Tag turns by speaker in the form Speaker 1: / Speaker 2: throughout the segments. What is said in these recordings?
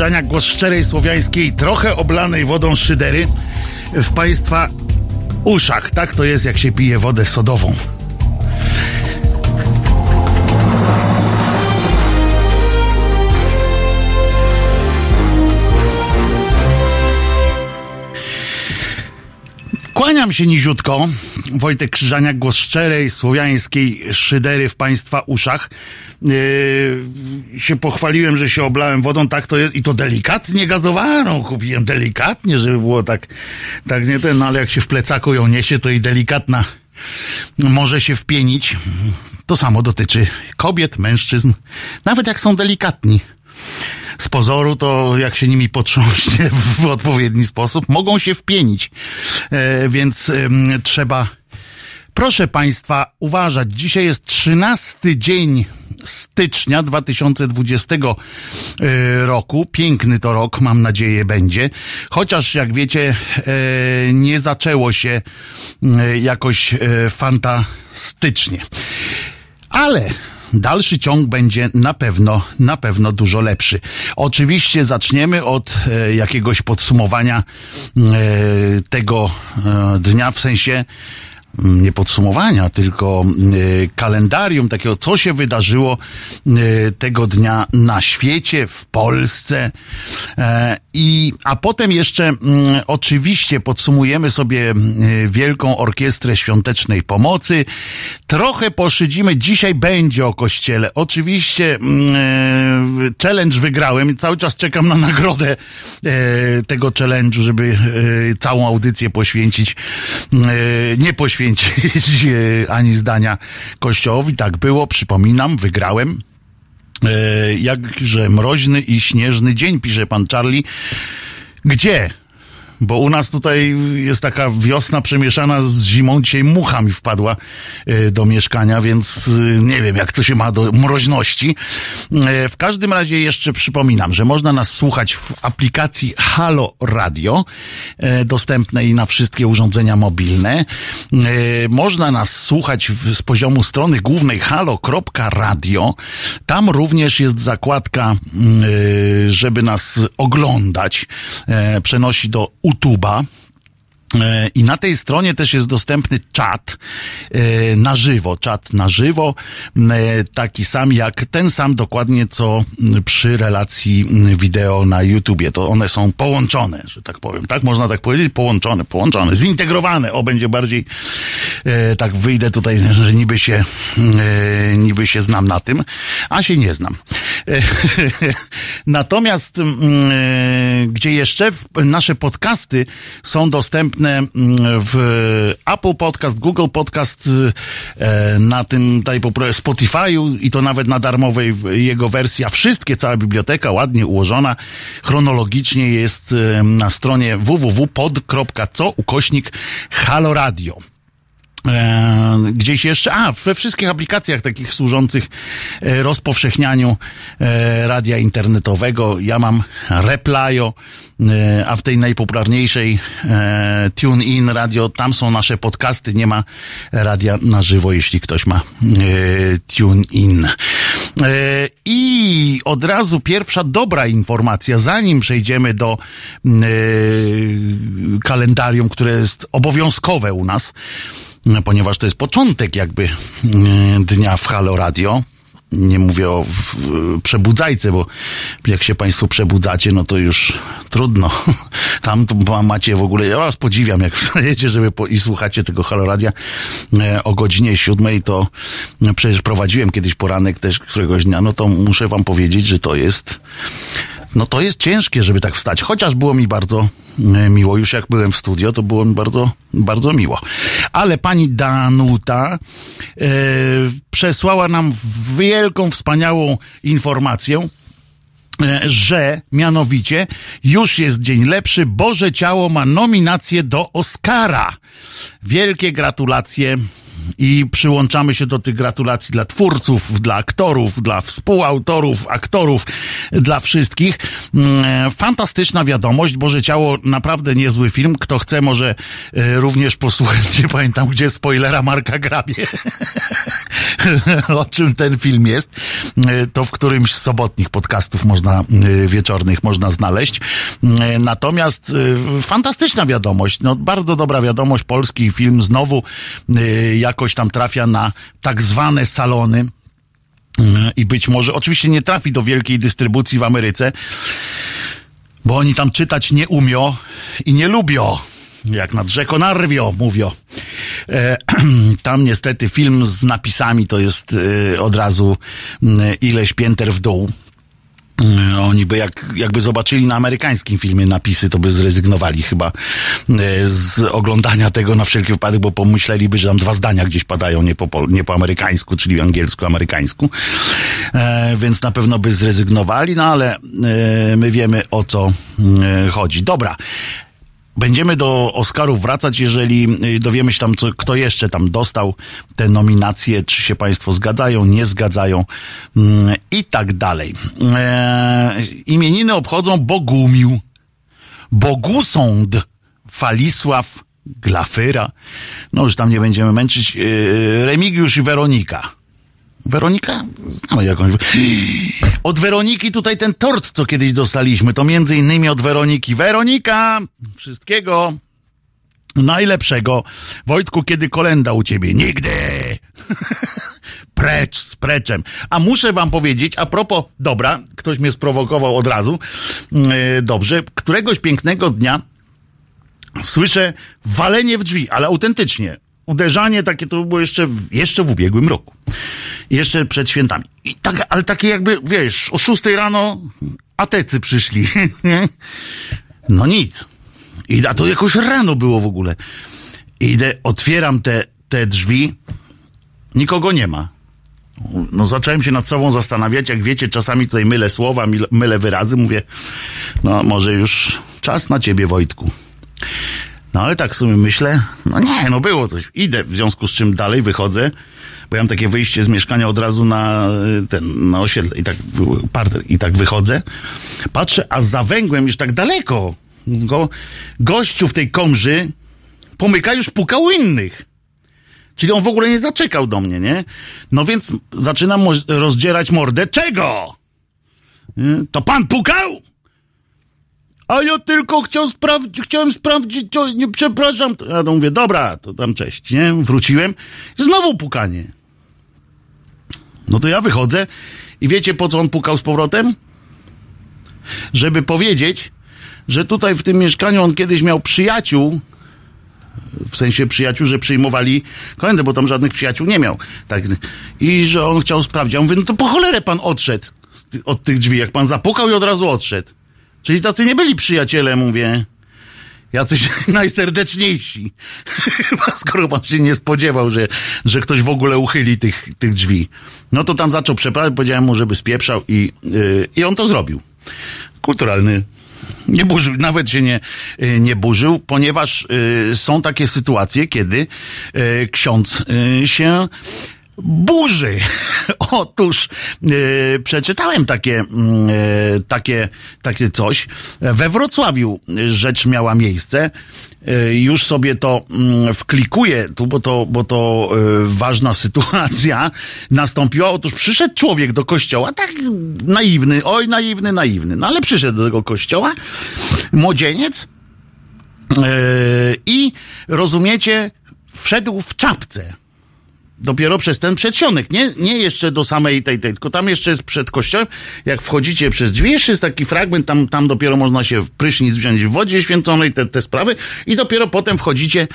Speaker 1: Wojtek Krzyżaniak, głos szczerej słowiańskiej, trochę oblanej wodą szydery w Państwa uszach. Tak to jest, jak się pije wodę sodową. Kłaniam się niziutko. Wojtek Krzyżaniak, głos szczerej, słowiańskiej szydery w Państwa uszach. Yy, się pochwaliłem, że się oblałem wodą, tak to jest i to delikatnie gazowaną kupiłem, delikatnie, żeby było tak, tak nie ten, no ale jak się w plecaku ją niesie, to i delikatna może się wpienić. To samo dotyczy kobiet, mężczyzn, nawet jak są delikatni z pozoru, to jak się nimi potrząśnie w odpowiedni sposób, mogą się wpienić. E, więc e, trzeba, proszę Państwa, uważać. Dzisiaj jest 13 dzień stycznia 2020 e, roku. Piękny to rok, mam nadzieję, będzie. Chociaż, jak wiecie, e, nie zaczęło się e, jakoś fantastycznie. Ale dalszy ciąg będzie na pewno, na pewno dużo lepszy. Oczywiście zaczniemy od e, jakiegoś podsumowania e, tego e, dnia, w sensie nie podsumowania, tylko kalendarium takiego, co się wydarzyło tego dnia na świecie, w Polsce. I, a potem jeszcze oczywiście podsumujemy sobie Wielką Orkiestrę Świątecznej Pomocy. Trochę poszydzimy, dzisiaj będzie o kościele. Oczywiście challenge wygrałem i cały czas czekam na nagrodę tego challenge'u, żeby całą audycję poświęcić, nie poświęcić ani zdania kościołowi. Tak było, przypominam, wygrałem. Jakże mroźny i śnieżny dzień, pisze pan Charlie. Gdzie? Bo u nas tutaj jest taka wiosna przemieszana z zimą. Dzisiaj mucha mi wpadła do mieszkania, więc nie wiem, jak to się ma do mroźności. W każdym razie jeszcze przypominam, że można nas słuchać w aplikacji Halo Radio, dostępnej na wszystkie urządzenia mobilne. Można nas słuchać z poziomu strony głównej halo.radio. Tam również jest zakładka, żeby nas oglądać. Przenosi do YouTube'a. I na tej stronie też jest dostępny czat na żywo, czat na żywo, taki sam jak ten sam dokładnie co przy relacji wideo na YouTubie. To one są połączone, że tak powiem. Tak można tak powiedzieć? Połączone, połączone, zintegrowane. O, będzie bardziej tak wyjdę tutaj, że niby się niby się znam na tym, a się nie znam. Natomiast gdzie jeszcze nasze podcasty są dostępne w Apple Podcast, Google Podcast, na tym tutaj Spotify'u i to nawet na darmowej jego wersji, a wszystkie, cała biblioteka ładnie ułożona, chronologicznie jest na stronie www.pod.co ukośnik Halo Radio. E, gdzieś jeszcze, a we wszystkich aplikacjach takich służących e, rozpowszechnianiu e, radia internetowego. Ja mam Replyo, e, a w tej najpopularniejszej TuneIn radio, tam są nasze podcasty, nie ma radia na żywo, jeśli ktoś ma TuneIn. I od razu pierwsza dobra informacja, zanim przejdziemy do kalendarium, które jest obowiązkowe u nas, ponieważ to jest początek jakby dnia w Halo Radio. Nie mówię o przebudzajce, bo jak się Państwo przebudzacie, no to już trudno. Tam macie w ogóle, ja Was podziwiam, jak wstajecie, żeby po, i słuchacie tego Haloradia o godzinie siódmej, to no przecież prowadziłem kiedyś poranek też któregoś dnia, no to muszę Wam powiedzieć, że to jest no to jest ciężkie, żeby tak wstać. Chociaż było mi bardzo miło. Już jak byłem w studio, to było mi bardzo, bardzo miło. Ale pani Danuta e, przesłała nam wielką, wspaniałą informację, że mianowicie już jest dzień lepszy. Boże Ciało ma nominację do Oscara. Wielkie gratulacje i przyłączamy się do tych gratulacji dla twórców, dla aktorów, dla współautorów, aktorów, dla wszystkich. Mm, fantastyczna wiadomość, Boże Ciało, naprawdę niezły film. Kto chce, może e, również posłuchać, nie pamiętam gdzie, spoilera Marka Grabie, o czym ten film jest. E, to w którymś z sobotnich podcastów można, e, wieczornych można znaleźć. Natomiast fantastyczna wiadomość, no bardzo dobra wiadomość, polski film znowu jakoś tam trafia na tak zwane salony i być może, oczywiście nie trafi do wielkiej dystrybucji w Ameryce, bo oni tam czytać nie umią i nie lubią. Jak nad rzeką Narwio, mówią. E, tam niestety film z napisami to jest e, od razu e, ileś pięter w dół. E, oni by jak, jakby zobaczyli na amerykańskim filmie napisy, to by zrezygnowali chyba e, z oglądania tego na wszelki wypadek, bo pomyśleliby, że tam dwa zdania gdzieś padają nie po, nie po amerykańsku, czyli angielsku-amerykańsku. E, więc na pewno by zrezygnowali, no ale e, my wiemy o co e, chodzi. Dobra. Będziemy do Oscarów wracać, jeżeli y, dowiemy się tam, co, kto jeszcze tam dostał te nominacje, czy się Państwo zgadzają, nie zgadzają mm, i tak dalej. E, imieniny obchodzą Bogumił, Bogusąd, Falisław, Glafyra, no już tam nie będziemy męczyć, e, Remigiusz i Weronika. Weronika? Znamy jakąś. Od Weroniki tutaj ten tort, co kiedyś dostaliśmy, to między innymi od Weroniki. Weronika! Wszystkiego najlepszego. Wojtku, kiedy kolenda u ciebie? Nigdy! Precz z preczem. A muszę wam powiedzieć, a propos, dobra, ktoś mnie sprowokował od razu, yy, dobrze, któregoś pięknego dnia słyszę walenie w drzwi, ale autentycznie. Uderzanie takie to było jeszcze w, jeszcze w ubiegłym roku jeszcze przed świętami. I tak, ale takie jakby, wiesz, o szóstej rano atecy przyszli. no nic. I, a to jakoś rano było w ogóle. Idę, otwieram te, te drzwi, nikogo nie ma. No zacząłem się nad sobą zastanawiać, jak wiecie, czasami tutaj mylę słowa, mylę wyrazy, mówię, no może już czas na ciebie, Wojtku. No ale tak sobie myślę, no nie, no było coś. Idę, w związku z czym dalej wychodzę, bo ja mam takie wyjście z mieszkania od razu na y, ten, na osiedle i tak, parter, i tak wychodzę. Patrzę, a za węgłem już tak daleko, go, gościu w tej komży pomyka już pukał innych. Czyli on w ogóle nie zaczekał do mnie, nie? No więc zaczynam rozdzierać mordę. Czego? Y, to pan pukał? A ja tylko chciał chciałem sprawdzić, to nie przepraszam. Ja to mówię, dobra, to tam cześć, nie? Wróciłem. Znowu pukanie. No to ja wychodzę i wiecie po co on pukał z powrotem? Żeby powiedzieć, że tutaj w tym mieszkaniu on kiedyś miał przyjaciół, w sensie przyjaciół, że przyjmowali kolendę, bo tam żadnych przyjaciół nie miał. Tak. I że on chciał sprawdzić. Ja mówię, no to po cholerę pan odszedł od tych drzwi, jak pan zapukał i od razu odszedł. Czyli tacy nie byli przyjaciele, mówię. Jacyś najserdeczniejsi. Chyba skoro pan się nie spodziewał, że, że ktoś w ogóle uchyli tych, tych drzwi. No to tam zaczął przeprawiać, powiedziałem mu, żeby spieprzał i, yy, i on to zrobił. Kulturalny nie burzył, nawet się nie, y, nie burzył, ponieważ y, są takie sytuacje, kiedy y, ksiądz y, się burzy. Otóż yy, przeczytałem takie, yy, takie, takie coś. We Wrocławiu rzecz miała miejsce. Yy, już sobie to mm, wklikuję tu, bo to, bo to ważna sytuacja nastąpiła. Otóż przyszedł człowiek do kościoła, tak naiwny, oj naiwny, naiwny. No ale przyszedł do tego kościoła, młodzieniec i rozumiecie, wszedł w czapce dopiero przez ten przedsionek, nie, nie jeszcze do samej tej, tej, tylko tam jeszcze jest przed kościołem, jak wchodzicie przez drzwi, jeszcze jest taki fragment, tam, tam dopiero można się w prysznic wziąć w wodzie święconej, te, te sprawy i dopiero potem wchodzicie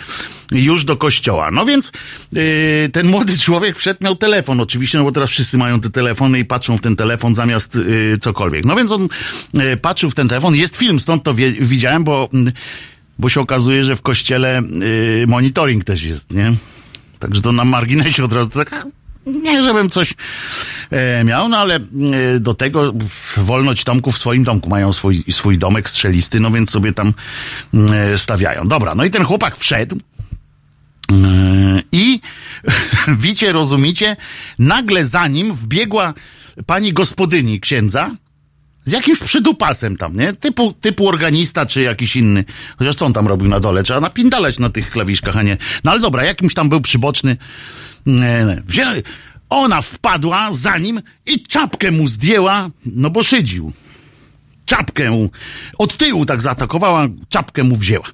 Speaker 1: już do kościoła. No więc yy, ten młody człowiek wszedł, miał telefon oczywiście, no bo teraz wszyscy mają te telefony i patrzą w ten telefon zamiast yy, cokolwiek. No więc on yy, patrzył w ten telefon, jest film, stąd to wie, widziałem, bo, bo się okazuje, że w kościele yy, monitoring też jest, nie? Także to na marginesie od razu taka nie, żebym coś e, miał, no ale e, do tego wolność domków w swoim domku mają swój, swój domek strzelisty, no więc sobie tam e, stawiają. Dobra, no i ten chłopak wszedł e, I wicie, rozumicie, nagle za nim wbiegła pani gospodyni księdza, z jakimś przydupasem tam, nie? Typu, typu organista czy jakiś inny. Chociaż co on tam robił na dole? Trzeba napindalać na tych klawiszkach, a nie. No ale dobra, jakimś tam był przyboczny. Nie, nie. Wzię... Ona wpadła za nim i czapkę mu zdjęła, no bo szydził. Czapkę mu od tyłu tak zaatakowała, czapkę mu wzięła.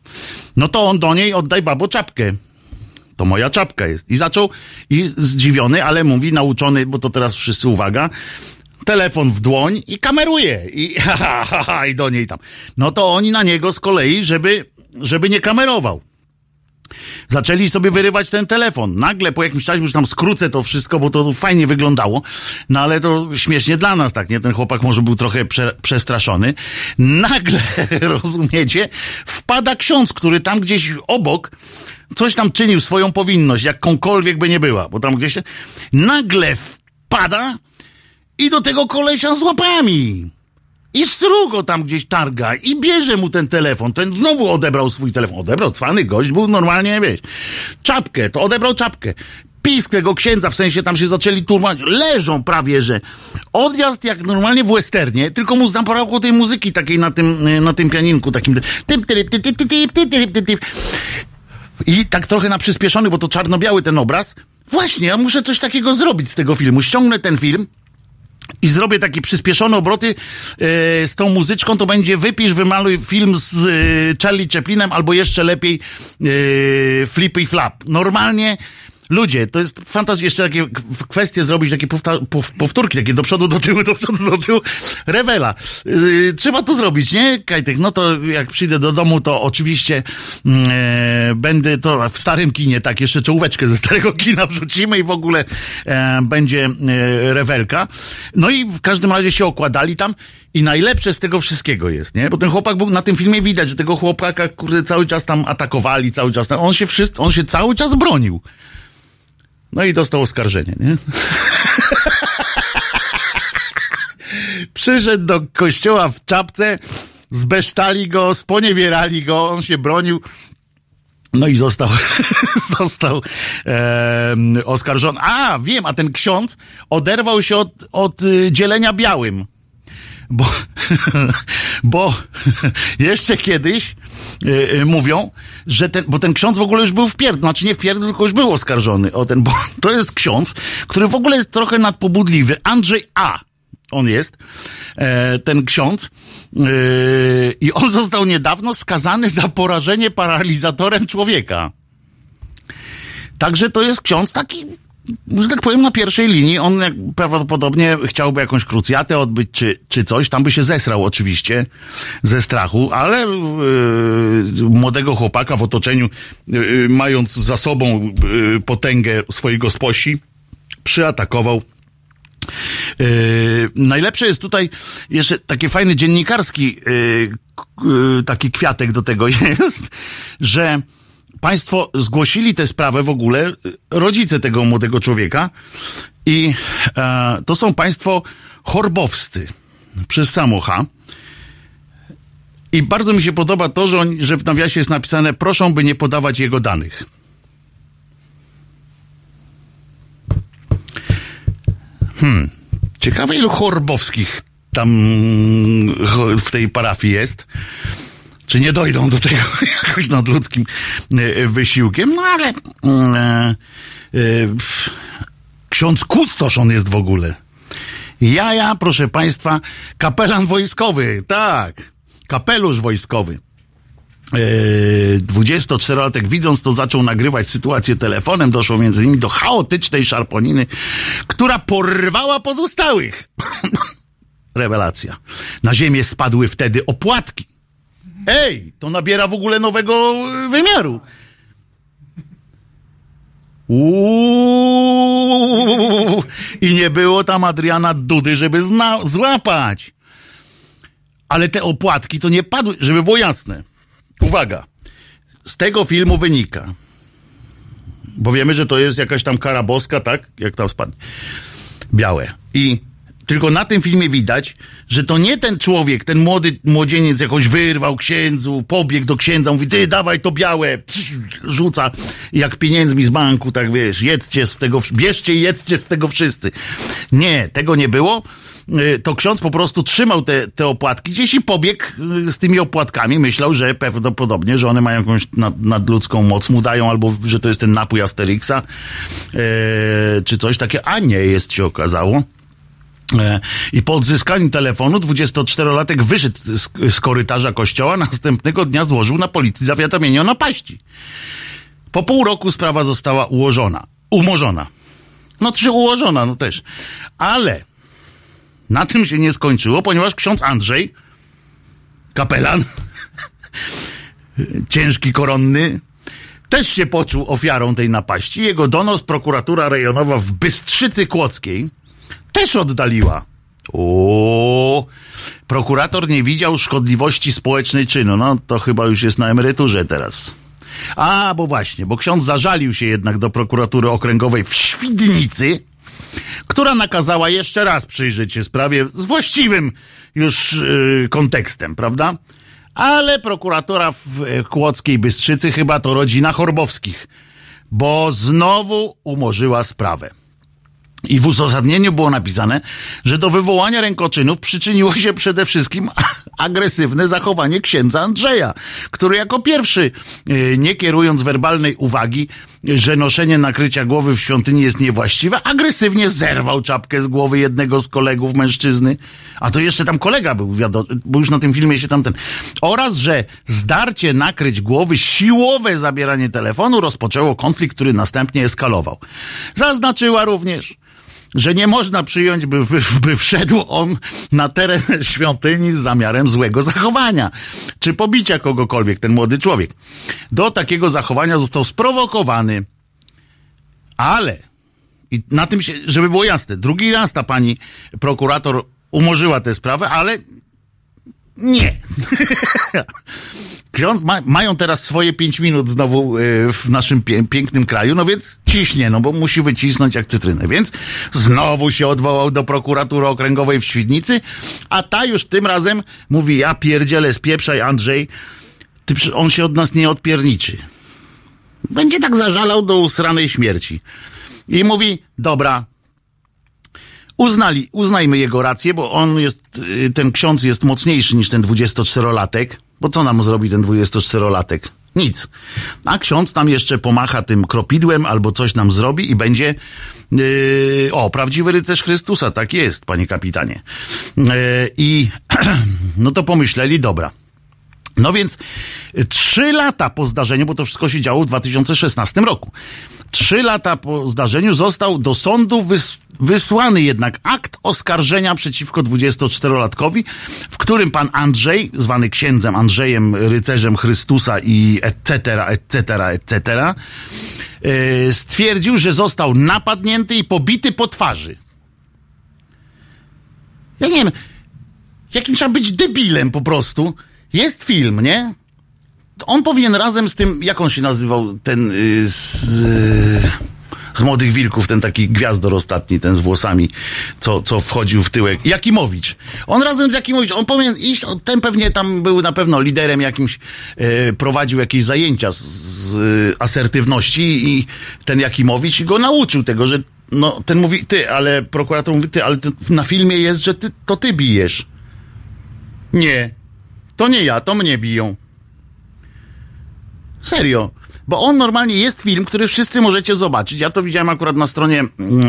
Speaker 1: No to on do niej oddaj babo czapkę. To moja czapka jest. I zaczął, i zdziwiony, ale mówi, nauczony, bo to teraz wszyscy uwaga, telefon w dłoń i kameruje. I, ha, ha, ha, i do niej tam. No to oni na niego z kolei, żeby, żeby nie kamerował. Zaczęli sobie wyrywać ten telefon. Nagle po jakimś czasie już tam skrócę to wszystko, bo to fajnie wyglądało. No ale to śmiesznie dla nas, tak, nie? Ten chłopak może był trochę prze, przestraszony. Nagle, rozumiecie, wpada ksiądz, który tam gdzieś obok coś tam czynił swoją powinność, jakąkolwiek by nie była, bo tam gdzieś nagle wpada i do tego kolesia z łapami. I strugo tam gdzieś targa i bierze mu ten telefon. Ten znowu odebrał swój telefon. Odebrał, twany gość był normalnie, wiesz, czapkę, to odebrał czapkę. Pisk tego księdza, w sensie tam się zaczęli turmać, leżą prawie, że odjazd jak normalnie w westernie, tylko mu zabrakło tej muzyki takiej na tym, na tym pianinku, takim. I tak trochę na przyspieszony, bo to czarno-biały ten obraz. Właśnie, ja muszę coś takiego zrobić z tego filmu. Ściągnę ten film, i zrobię takie przyspieszone obroty e, z tą muzyczką, to będzie wypisz, wymaluj film z e, Charlie Chaplinem albo jeszcze lepiej e, Flip i Flap. Normalnie Ludzie, to jest fantastyczne, jeszcze takie kwestie zrobić, takie powtórki, takie do przodu, do tyłu, do przodu, do tyłu. Rewela. Yy, trzeba to zrobić, nie, Kajtek? No to jak przyjdę do domu, to oczywiście yy, będę to w starym kinie, tak, jeszcze czołóweczkę ze starego kina wrzucimy i w ogóle yy, będzie yy, rewelka. No i w każdym razie się okładali tam i najlepsze z tego wszystkiego jest, nie? Bo ten chłopak był, na tym filmie widać, że tego chłopaka, kurde, cały czas tam atakowali, cały czas tam, on się wszystko, on się cały czas bronił. No i dostał oskarżenie, nie? Przyszedł do kościoła w czapce, zbesztali go, sponiewierali go, on się bronił. No i został, został e, oskarżony. A, wiem, a ten ksiądz oderwał się od, od y, dzielenia białym bo, bo jeszcze kiedyś yy, mówią, że ten, bo ten ksiądz w ogóle już był w pierd, znaczy nie w pierd, tylko już był oskarżony o ten, bo to jest ksiądz, który w ogóle jest trochę nadpobudliwy. Andrzej A. On jest, e, ten ksiądz. E, I on został niedawno skazany za porażenie paralizatorem człowieka. Także to jest ksiądz taki że tak powiem, na pierwszej linii. On prawdopodobnie chciałby jakąś krucjatę odbyć, czy, czy coś. Tam by się zesrał oczywiście ze strachu, ale yy, młodego chłopaka w otoczeniu, yy, mając za sobą yy, potęgę swojej gosposi, przyatakował. Yy, najlepsze jest tutaj jeszcze taki fajny dziennikarski yy, taki kwiatek do tego jest, że Państwo zgłosili tę sprawę w ogóle, y, rodzice tego młodego człowieka, i e, to są Państwo chorbowscy przez samocha. I bardzo mi się podoba to, że, on, że w nawiasie jest napisane, proszą, by nie podawać jego danych. Hmm. Ciekawe, ilu chorbowskich tam w tej parafii jest czy nie dojdą do tego jakoś nadludzkim e, wysiłkiem, no ale mm, e, e, ksiądz kustosz on jest w ogóle. Ja, ja, proszę państwa, kapelan wojskowy, tak, kapelusz wojskowy. 24-latek widząc to zaczął nagrywać sytuację telefonem, doszło między nimi do chaotycznej szarponiny, która porwała pozostałych. Rewelacja. Na ziemię spadły wtedy opłatki. Ej, to nabiera w ogóle nowego e, wymiaru. Uuu, I nie było tam Adriana Dudy, żeby zna, złapać. Ale te opłatki to nie padły, żeby było jasne. Uwaga. Z tego filmu wynika, bo wiemy, że to jest jakaś tam kara boska, tak? Jak tam spadnie. Białe. I Tylko na tym filmie widać, że to nie ten człowiek, ten młody młodzieniec jakoś wyrwał księdzu, pobiegł do księdza, mówi, ty dawaj to białe, rzuca jak pieniędzmi z banku, tak wiesz, jedzcie z tego, bierzcie i jedzcie z tego wszyscy. Nie, tego nie było y, to ksiądz po prostu trzymał te, te opłatki gdzieś i pobiegł y, z tymi opłatkami. Myślał, że prawdopodobnie, że one mają jakąś nad, nadludzką moc, mu dają, albo że to jest ten napój Asterixa, yy, czy coś takie, a nie jest, się okazało. E, I po odzyskaniu telefonu 24-latek wyszedł z, z korytarza kościoła, następnego dnia złożył na policji zawiadomienie o napaści. Po pół roku sprawa została ułożona. Umorzona. No czy ułożona, no też. Ale na tym się nie skończyło, ponieważ ksiądz Andrzej, kapelan, ciężki koronny, też się poczuł ofiarą tej napaści. Jego donos prokuratura rejonowa w Bystrzycy Kłodzkiej też oddaliła. O, prokurator nie widział szkodliwości społecznej czynu. No to chyba już jest na emeryturze teraz. A, bo właśnie, bo ksiądz zażalił się jednak do prokuratury okręgowej w Świdnicy, która nakazała jeszcze raz przyjrzeć się sprawie z właściwym już yy, kontekstem, prawda? Ale prokuratura w Kłodzkiej Bystrzycy chyba to rodzina Chorbowskich, bo znowu umorzyła sprawę. I w uzasadnieniu było napisane, że do wywołania rękoczynów przyczyniło się przede wszystkim agresywne zachowanie księdza Andrzeja, który jako pierwszy, e, nie kierując werbalnej uwagi, że noszenie nakrycia głowy w świątyni jest niewłaściwe, agresywnie zerwał czapkę z głowy jednego z kolegów mężczyzny. A to jeszcze tam kolega był, wiadomo, bo już na tym filmie się tamten. Oraz, że zdarcie nakryć głowy, siłowe zabieranie telefonu rozpoczęło konflikt, który następnie eskalował. Zaznaczyła również, że nie można przyjąć, by, by, wszedł on na teren świątyni z zamiarem złego zachowania, czy pobicia kogokolwiek, ten młody człowiek. Do takiego zachowania został sprowokowany, ale, i na tym się, żeby było jasne, drugi raz ta pani prokurator umorzyła tę sprawę, ale nie. Ksiądz, ma, mają teraz swoje pięć minut znowu y, w naszym pie, pięknym kraju, no więc ciśnie, no bo musi wycisnąć jak cytrynę. Więc znowu się odwołał do prokuratury okręgowej w Świdnicy, a ta już tym razem mówi, ja pierdzielę, spieprzaj Andrzej, ty, on się od nas nie odpierniczy. Będzie tak zażalał do usranej śmierci. I mówi, dobra, uznali, uznajmy jego rację, bo on jest, y, ten ksiądz jest mocniejszy niż ten 24-latek, bo co nam zrobi ten 24-latek? Nic. A ksiądz tam jeszcze pomacha tym kropidłem albo coś nam zrobi i będzie yy, o, prawdziwy rycerz Chrystusa, tak jest, panie kapitanie. Yy, I no to pomyśleli, dobra. No więc trzy lata po zdarzeniu, bo to wszystko się działo w 2016 roku. Trzy lata po zdarzeniu został do sądu wys wysłany jednak akt oskarżenia przeciwko 24-latkowi, w którym pan Andrzej, zwany księdzem Andrzejem, rycerzem Chrystusa i etc., etc., etc., stwierdził, że został napadnięty i pobity po twarzy. Ja nie wiem, jakim trzeba być debilem po prostu. Jest film, nie? On powinien razem z tym, jak on się nazywał, ten y, z, y, z Młodych Wilków, ten taki gwiazdor ostatni, ten z włosami, co, co wchodził w tyłek. Jakimowicz. On razem z Jakimowicz, on powinien iść, ten pewnie tam był na pewno liderem jakimś, y, prowadził jakieś zajęcia z, z asertywności i ten Jakimowicz go nauczył tego, że no, ten mówi, ty, ale prokurator mówi, ty, ale na filmie jest, że ty, to ty bijesz. Nie. To nie ja, to mnie biją. Serio. Bo on normalnie jest film, który wszyscy możecie zobaczyć. Ja to widziałem akurat na stronie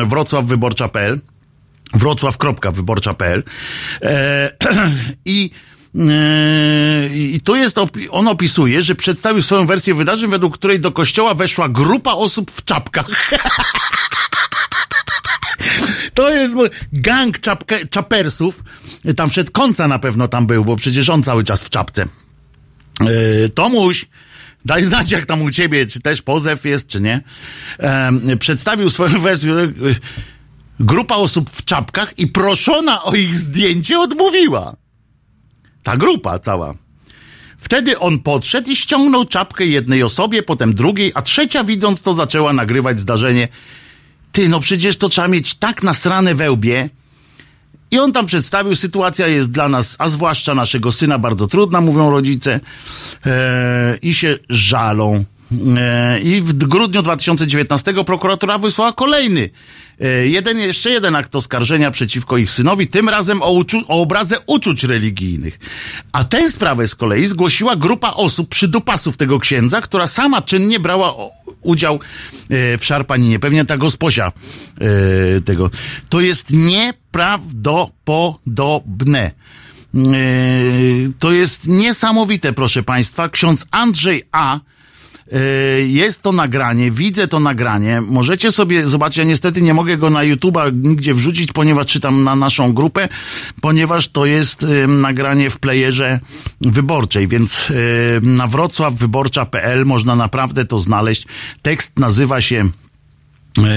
Speaker 1: wrocławwyborcza.pl wrocław.wyborcza.pl e, i e, i to jest, on opisuje, że przedstawił swoją wersję wydarzeń, według której do kościoła weszła grupa osób w czapkach. To jest gang czapke, czapersów. Tam przed końca na pewno tam był, bo przecież on cały czas w czapce. Yy, Tomuś, daj znać jak tam u ciebie, czy też pozew jest, czy nie. Przedstawił swoją wersję. Grupa osób w czapkach i proszona o ich zdjęcie odmówiła. Ta grupa cała. Wtedy on podszedł i ściągnął czapkę jednej osobie, potem drugiej, a trzecia widząc to zaczęła nagrywać zdarzenie ty, no przecież to trzeba mieć tak nasrane wełbie, I on tam przedstawił, sytuacja jest dla nas, a zwłaszcza naszego syna, bardzo trudna, mówią rodzice, e, i się żalą. E, I w grudniu 2019 prokuratura wysłała kolejny, e, jeden, jeszcze jeden akt oskarżenia przeciwko ich synowi, tym razem o, uczu, o obrazę uczuć religijnych. A tę sprawę z kolei zgłosiła grupa osób przydupasów tego księdza, która sama czynnie brała udział e, w szarpaninie. Pewnie ta gosposia tego. To jest nieprawdopodobne. To jest niesamowite, proszę Państwa. Ksiądz Andrzej A E, jest to nagranie, widzę to nagranie. Możecie sobie zobaczyć, ja niestety nie mogę go na YouTube'a nigdzie wrzucić, ponieważ czytam na naszą grupę, ponieważ to jest nagranie w playerze wyborczej, więc e, na wrocławwyborcza.pl można naprawdę to znaleźć. Tekst nazywa się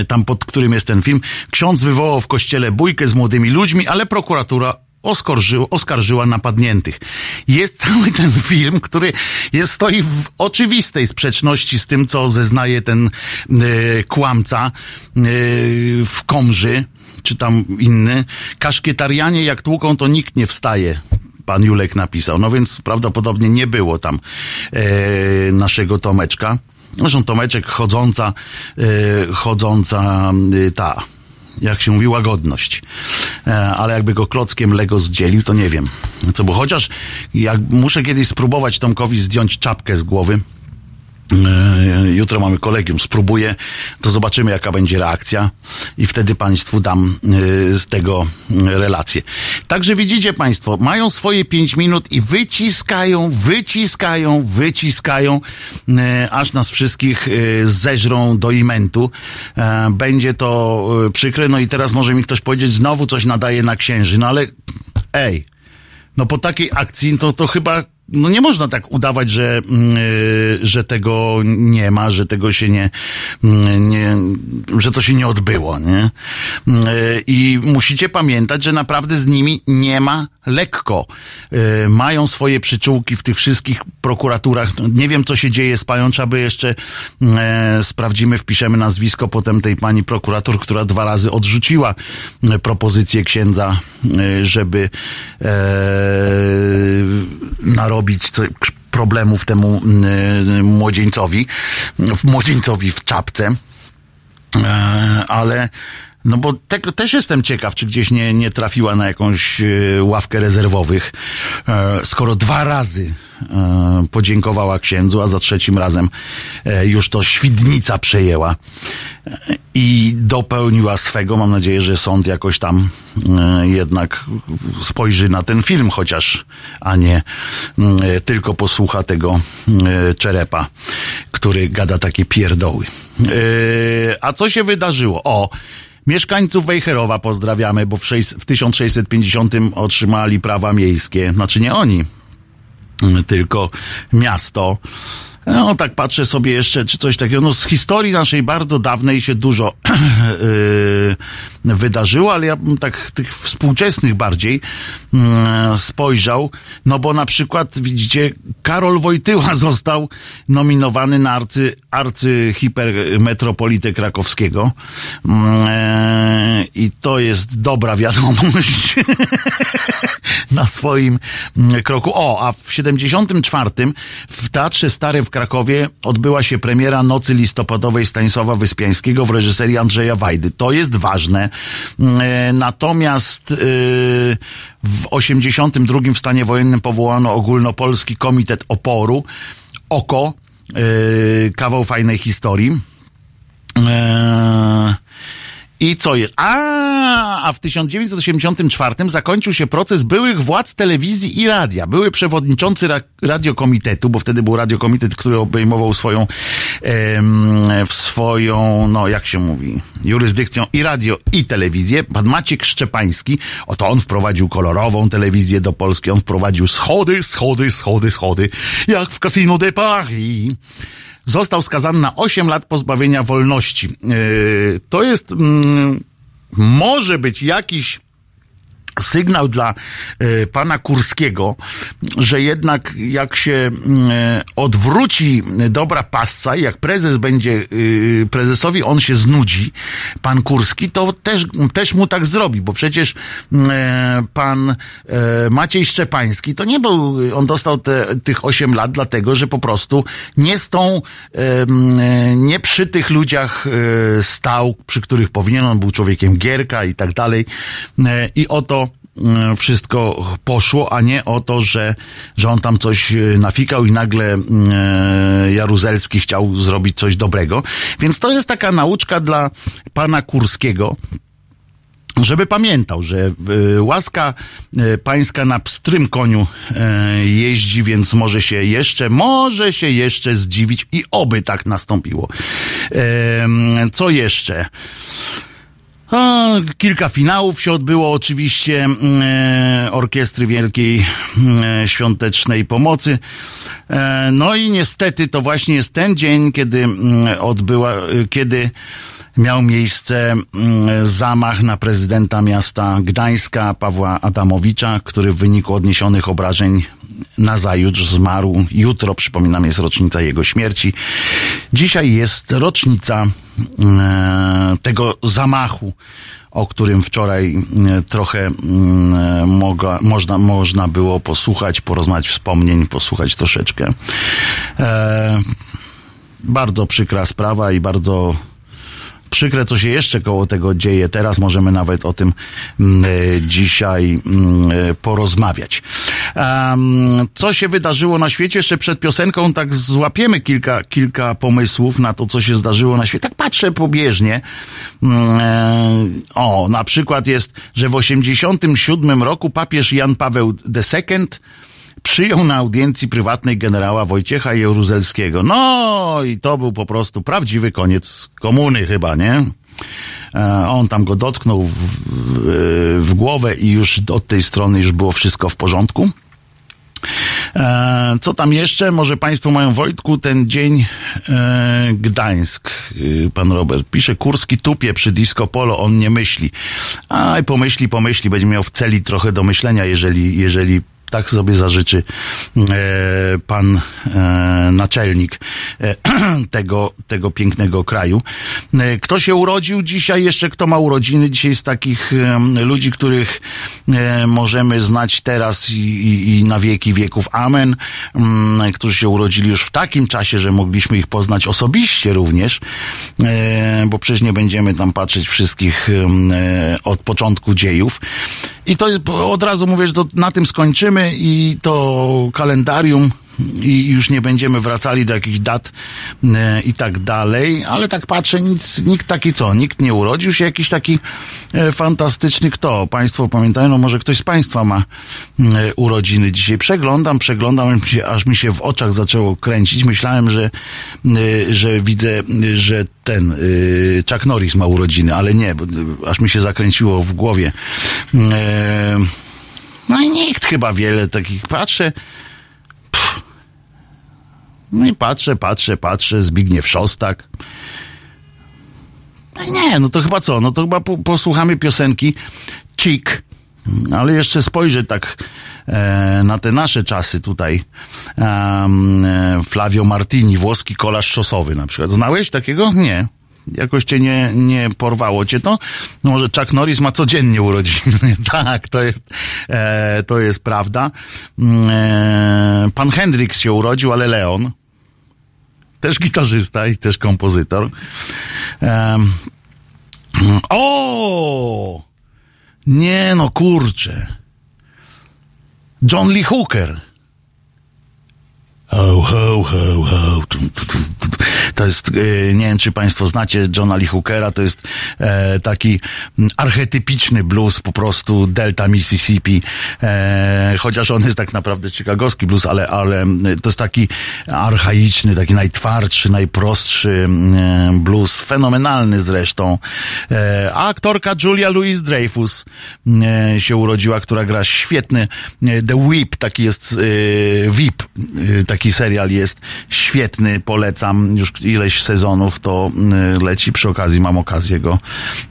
Speaker 1: tam pod którym jest ten film. Ksiądz wywołał w kościele bójkę z młodymi ludźmi, ale prokuratura oskarżyła, oskarżyła napadniętych. Jest cały ten film, który jest, stoi w oczywistej sprzeczności z tym, co zeznaje ten y, kłamca y, w Komży, czy tam inny. Kaszkietarianie jak tłuką, to nikt nie wstaje pan Julek napisał. No więc prawdopodobnie nie było tam e, naszego Tomeczka. Zresztą Tomeczek chodząca, e, chodząca e, ta jak się mówi, łagodność. E, ale jakby go klockiem Lego zdzielił, to nie wiem. Co, bo chociaż jak muszę kiedyś spróbować Tomkowi zdjąć czapkę z głowy, jutro mamy kolegium, spróbuję, to zobaczymy jaka będzie reakcja i wtedy Państwu dam e, z tego relację. Także widzicie Państwo, mają swoje pięć minut i wyciskają, wyciskają, wyciskają, e, aż nas wszystkich zeżrą do imentu. Będzie to przykre, no i teraz może mi ktoś powiedzieć, znowu coś nadaje na księży, no ale ej, no po takiej akcji to, to chyba no nie można tak udawać, że, yy, że tego nie ma, że tego się nie, yy, nie że to się nie odbyło, nie? Yy, I musicie pamiętać, że naprawdę z nimi nie ma lekko. Yy, mają swoje przyczółki w tych wszystkich prokuraturach. Nie wiem, co się dzieje z panią, trzeba by jeszcze yy, sprawdzimy, wpiszemy nazwisko potem tej pani prokurator, która dwa razy odrzuciła propozycję księdza, żeby yy, narobić problemów temu y, młodzieńcowi, młodzieńcowi w czapce. E, ale no bo te, też jestem ciekaw, czy gdzieś nie, nie trafiła na jakąś y, ławkę rezerwowych, e, skoro dwa razy e, podziękowała księdzu, a za trzecim razem już to Świdnica przejęła i dopełniła swego. Mam nadzieję, że sąd jakoś tam e, jednak spojrzy na ten film chociaż, a nie e, tylko posłucha tego e, czerepa, który gada takie pierdoły. A co się wydarzyło? O, Mieszkańców Wejherowa pozdrawiamy, bo w, w 1650 otrzymali prawa miejskie. Znaczy nie oni, tylko miasto. No tak patrzę sobie jeszcze, czy coś takiego. No z historii naszej bardzo dawnej się dużo yy, wydarzyło, ale ja bym tak tych współczesnych bardziej yy, spojrzał. No bo na przykład widzicie, Karol Wojtyła został nominowany na arcy, arcy hipermetropolitę krakowskiego. Yy, I to jest dobra wiadomość na swoim kroku. O, a w 74 w Teatrze Starym w Krakowie odbyła się premiera Nocy Listopadowej Stanisława Wyspiańskiego w reżyserii Andrzeja Wajdy. To jest ważne. E, natomiast e, w 82 w stanie wojennym powołano ogólnopolski komitet oporu. OKO, e, kawał fajnej historii. I co jest? A, a w 1984 zakończył się proces byłych władz telewizji i radia. Były przewodniczący ra radiokomitetu, bo wtedy był radiokomitet, który obejmował swoją, em, swoją, no jak się mówi, jurysdykcją i radio, i telewizję. Pan Maciek Szczepański, oto on wprowadził kolorową telewizję do Polski, on wprowadził schody, schody, schody, schody, jak w Casino de Paris został skazany na 8 lat pozbawienia wolności. Yy, to jest, mm, może być jakiś sygnał dla y, pana Kurskiego, że jednak jak się y, odwróci dobra pasca, jak prezes będzie, y, prezesowi on się znudzi, pan Kurski, to też, też mu tak zrobi, bo przecież pan Maciej Szczepański to nie był, on dostał te, tych 8 lat dlatego, że po prostu nie z tą, nie przy tych ludziach stał, przy których powinien, on był człowiekiem Gierka i tak dalej i oto E, wszystko poszło, a nie o to, że, że on tam coś e, nafikał i nagle e, Jaruzelski chciał zrobić coś dobrego. Więc to jest taka nauczka dla pana Kurskiego, żeby pamiętał, że łaska pańska na pstrym koniu jeździ, więc może się jeszcze, może się jeszcze zdziwić i oby tak nastąpiło. Co jeszcze? O, kilka finałów się odbyło oczywiście mm, e, Orkiestry Wielkiej e, Świątecznej Pomocy. E, no i niestety to właśnie jest ten dzień, kiedy mm, odbyła, kiedy miał miejsce mm, zamach na prezydenta miasta Gdańska, Pawła Adamowicza, który w wyniku odniesionych obrażeń nazajutrz zmarł. Jutro, przypominam, jest rocznica jego śmierci. Dzisiaj jest rocznica e, tego zamachu, o którym wczoraj e, trochę mm, mogła, można, można było posłuchać, porozmawiać wspomnień, posłuchać troszeczkę. E, bardzo przykra sprawa i bardzo przykre, co się jeszcze koło tego dzieje. Teraz możemy nawet o tym mm, e, dzisiaj mm, e, porozmawiać. Co się wydarzyło na świecie? Jeszcze przed piosenką tak złapiemy kilka, kilka pomysłów na to, co się zdarzyło na świecie. Tak patrzę pobieżnie. Mm, e, o, na przykład jest, że w 87 roku papież Jan Paweł II przyjął na audiencji prywatnej generała Wojciecha Jaruzelskiego. No i to był po prostu prawdziwy koniec komuny chyba, nie? E, on tam go dotknął w, w, w głowę i już od tej strony już było wszystko w porządku. E, co tam jeszcze? Może Państwo mają Wojtku ten dzień e, Gdańsk. E, pan Robert pisze, Kurski tupie przy disco polo, on nie myśli. Aj, pomyśli, pomyśli, będzie miał w celi trochę do myślenia, jeżeli, jeżeli tak sobie zażyczy e, pan e, naczelnik e, tego, tego pięknego kraju. Kto się urodził dzisiaj? Jeszcze kto ma urodziny? Dzisiaj z takich ludzi, których możemy znać teraz i, i, i na wieki wieków. Amen. Mm, którzy się urodzili już w takim czasie, że mogliśmy ich poznać osobiście również, bo przecież nie będziemy tam patrzeć wszystkich od początku dziejów. I to od razu mówię, że to na tym skończymy i to kalendarium i już nie będziemy wracali do jakichś dat e, i tak dalej, ale tak patrzę, nic, nikt taki co, nikt nie urodził się jakiś taki e, fantastyczny kto. Państwo pamiętają, no może ktoś z Państwa ma e, urodziny dzisiaj. Przeglądam, przeglądam, aż mi się w oczach zaczęło kręcić. Myślałem, że, e, że widzę, że ten e, Chuck Norris ma urodziny, ale nie, bo, aż mi się zakręciło w głowie. E, no i nikt chyba wiele takich patrzę. No i patrzę, patrzę, patrzę, Zbigniew Szostak. No nie, no to chyba co? No to chyba po, posłuchamy piosenki Chick, ale jeszcze spojrzę tak e, na te nasze czasy tutaj. E, Flavio Martini, włoski kolarz szosowy na przykład. Znałeś takiego? Nie. Jakoś cię nie, nie porwało cię to? No może Chuck Norris ma codziennie urodziny. tak, to jest, e, to jest prawda. Mm, e, pan Hendrix się urodził, ale Leon też gitarzysta i też kompozytor. Um, o! Nie no, kurczę. John Lee Hooker. Ho, ho, ho, ho. To jest, e, nie wiem czy Państwo znacie Johna Lee Hookera, to jest e, taki archetypiczny blues po prostu Delta Mississippi, e, chociaż on jest tak naprawdę chicagowski blues, ale, ale to jest taki archaiczny, taki najtwardszy, najprostszy blues, fenomenalny zresztą. A aktorka Julia Louis Dreyfus e, się urodziła, która gra świetny The Whip, taki jest VIP, taki serial jest świetny, polecam. Już ileś sezonów, to y, leci. Przy okazji mam okazję go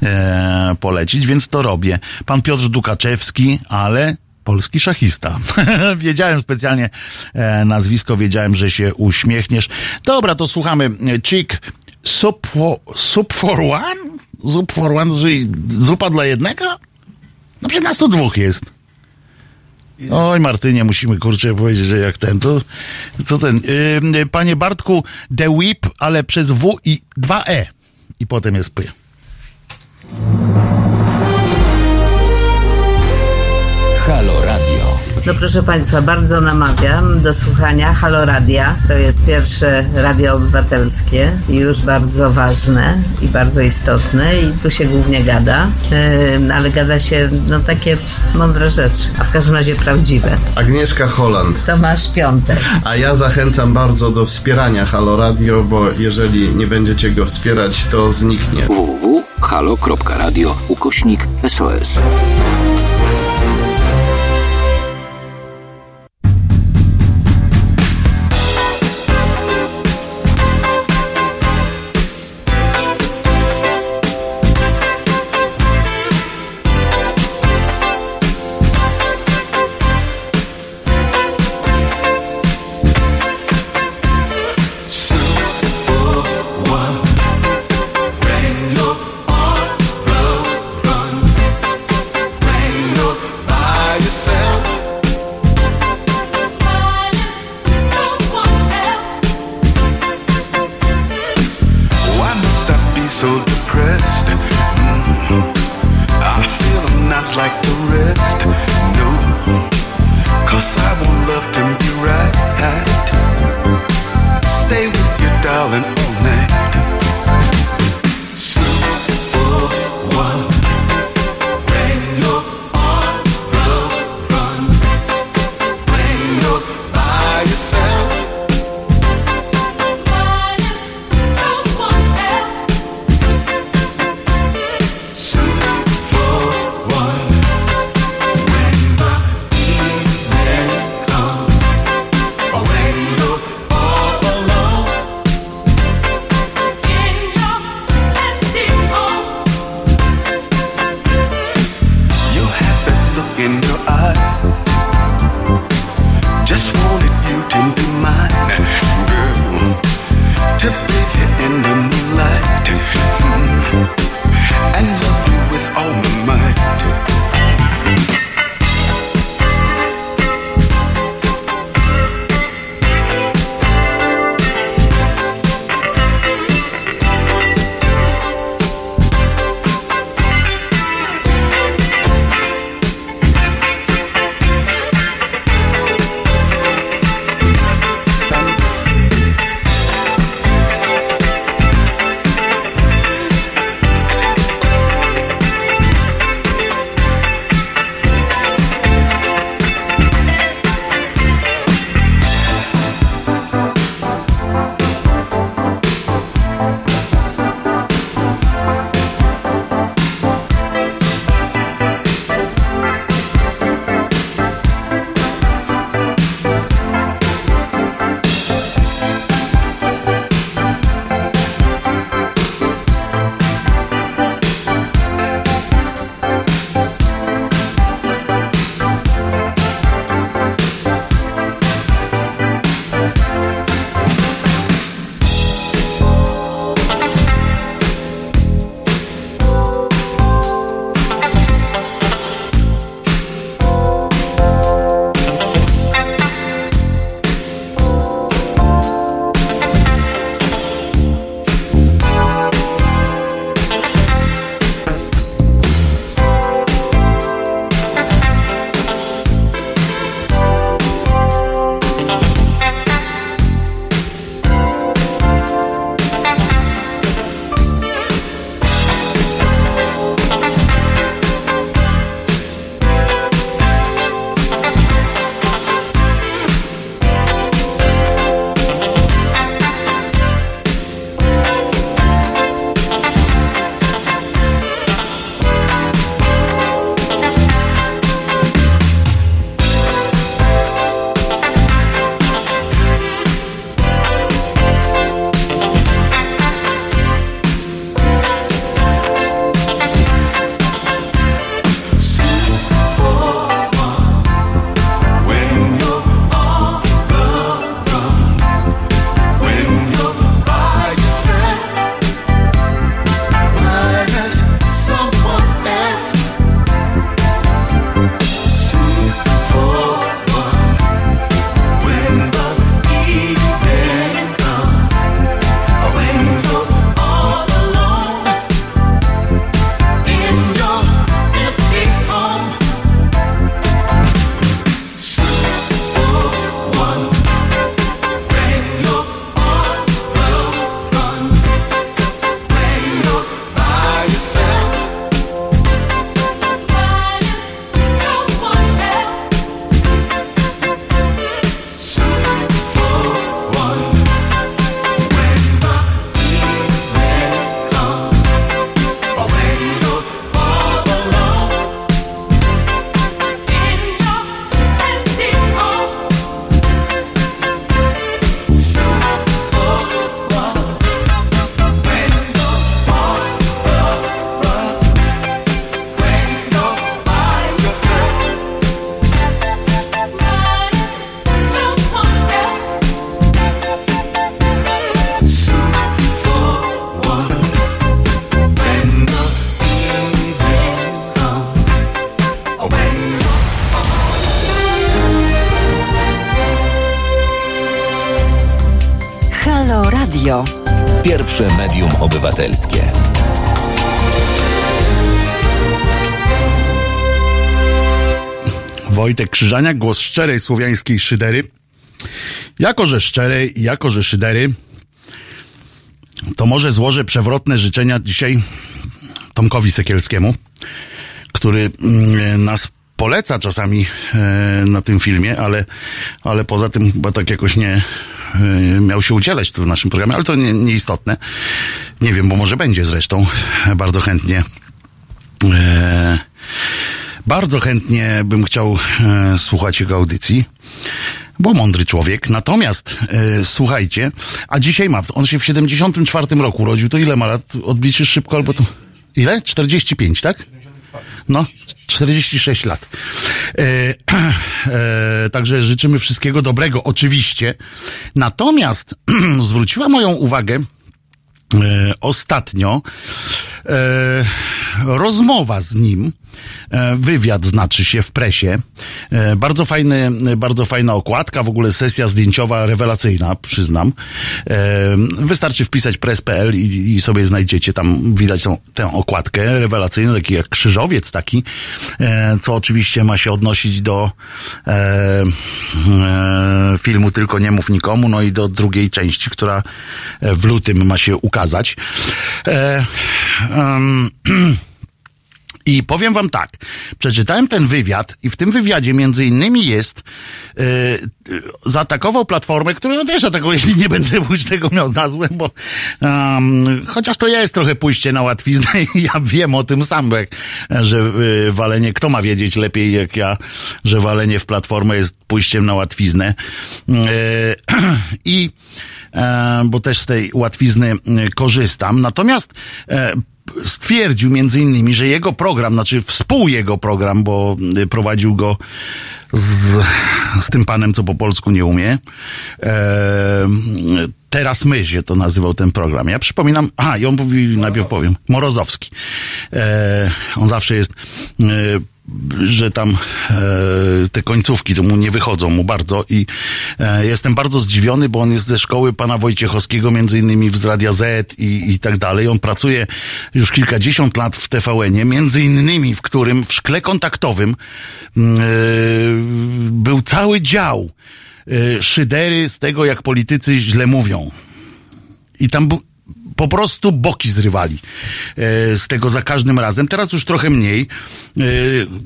Speaker 1: e, polecić, więc to robię. Pan Piotr Dukaczewski, ale polski szachista. wiedziałem specjalnie e, nazwisko, wiedziałem, że się uśmiechniesz. Dobra, to słuchamy. Chick Soup for, soup for one? Soup for one, czyli zupa dla jednego? No przecież nas to dwóch jest. Oj, Martynie, musimy kurczę powiedzieć, że jak ten, to, to ten. Yy, panie Bartku, The Whip, ale przez W i 2E. I potem jest P.
Speaker 2: Halo.
Speaker 3: No proszę Państwa, bardzo namawiam do słuchania Halo Radia. To jest pierwsze radio obywatelskie i już bardzo ważne i bardzo istotne i tu się głównie gada, yy, ale gada się no takie mądre rzeczy, a w każdym razie prawdziwe.
Speaker 4: Agnieszka Holland.
Speaker 3: Tomasz Piątek.
Speaker 4: A ja zachęcam bardzo do wspierania Halo Radio, bo jeżeli nie będziecie go wspierać, to zniknie.
Speaker 2: www.halo.radio ukośnik SOS.
Speaker 1: Wojtek Krzyżaniak, głos szczerej słowiańskiej szydery. Jako, że szczerej, jako, że szydery, to może złożę przewrotne życzenia dzisiaj Tomkowi Sekielskiemu, który mm, nas poleca czasami e, na tym filmie, ale, ale poza tym chyba tak jakoś nie e, miał się udzielać tu w naszym programie, ale to nie, nieistotne. Nie wiem, bo może będzie zresztą bardzo chętnie. Bardzo chętnie bym chciał e, słuchać jego audycji, bo mądry człowiek. Natomiast e, słuchajcie, a dzisiaj ma, on się w 74 roku urodził, to ile ma lat? Odliczysz szybko albo to... Ile? 45, tak? No, 46 lat. E, e, także życzymy wszystkiego dobrego, oczywiście. Natomiast zwróciła moją uwagę e, ostatnio rozmowa z nim, e, wywiad znaczy się w presie. E, bardzo fajny, bardzo fajna okładka, w ogóle sesja zdjęciowa rewelacyjna, przyznam. E, wystarczy wpisać press.pl i, i sobie znajdziecie tam, widać tą, tę okładkę rewelacyjną, taki jak krzyżowiec taki, e, co oczywiście ma się odnosić do e, e, filmu Tylko nie mów nikomu, no i do drugiej części, która w lutym ma się ukazać. E, I powiem wam tak, przeczytałem ten wywiad i w tym wywiadzie między innymi jest, yy, yy, zaatakował platformę, którą ja tego jeśli nie będę mówić tego miał za złe, bo chociaż to jest trochę pójście na łatwiznę i ja wiem o tym sam, jak, że yy, walenie, kto ma wiedzieć lepiej jak ja, że walenie w platformę jest pójściem na łatwiznę. Yy, I e, bo też z tej łatwizny korzystam. Natomiast e, stwierdził między innymi, że jego program, znaczy współ jego program, bo y, prowadził go z, z tym panem, co po polsku nie umie. E, teraz my się to nazywał ten program. Ja przypominam, aha, i on mówi, najpierw powiem, Morozowski. E, on zawsze jest e, że tam e, te końcówki to mu nie wychodzą mu bardzo i e, jestem bardzo zdziwiony, bo on jest ze szkoły pana Wojciechowskiego, między innymi z Radia Z i, i tak dalej. On pracuje już kilkadziesiąt lat w TVN-ie, między innymi w którym w szkle kontaktowym e, był cały dział e, szydery z tego, jak politycy źle mówią. I tam był po prostu boki zrywali e, z tego za każdym razem. Teraz już trochę mniej, e,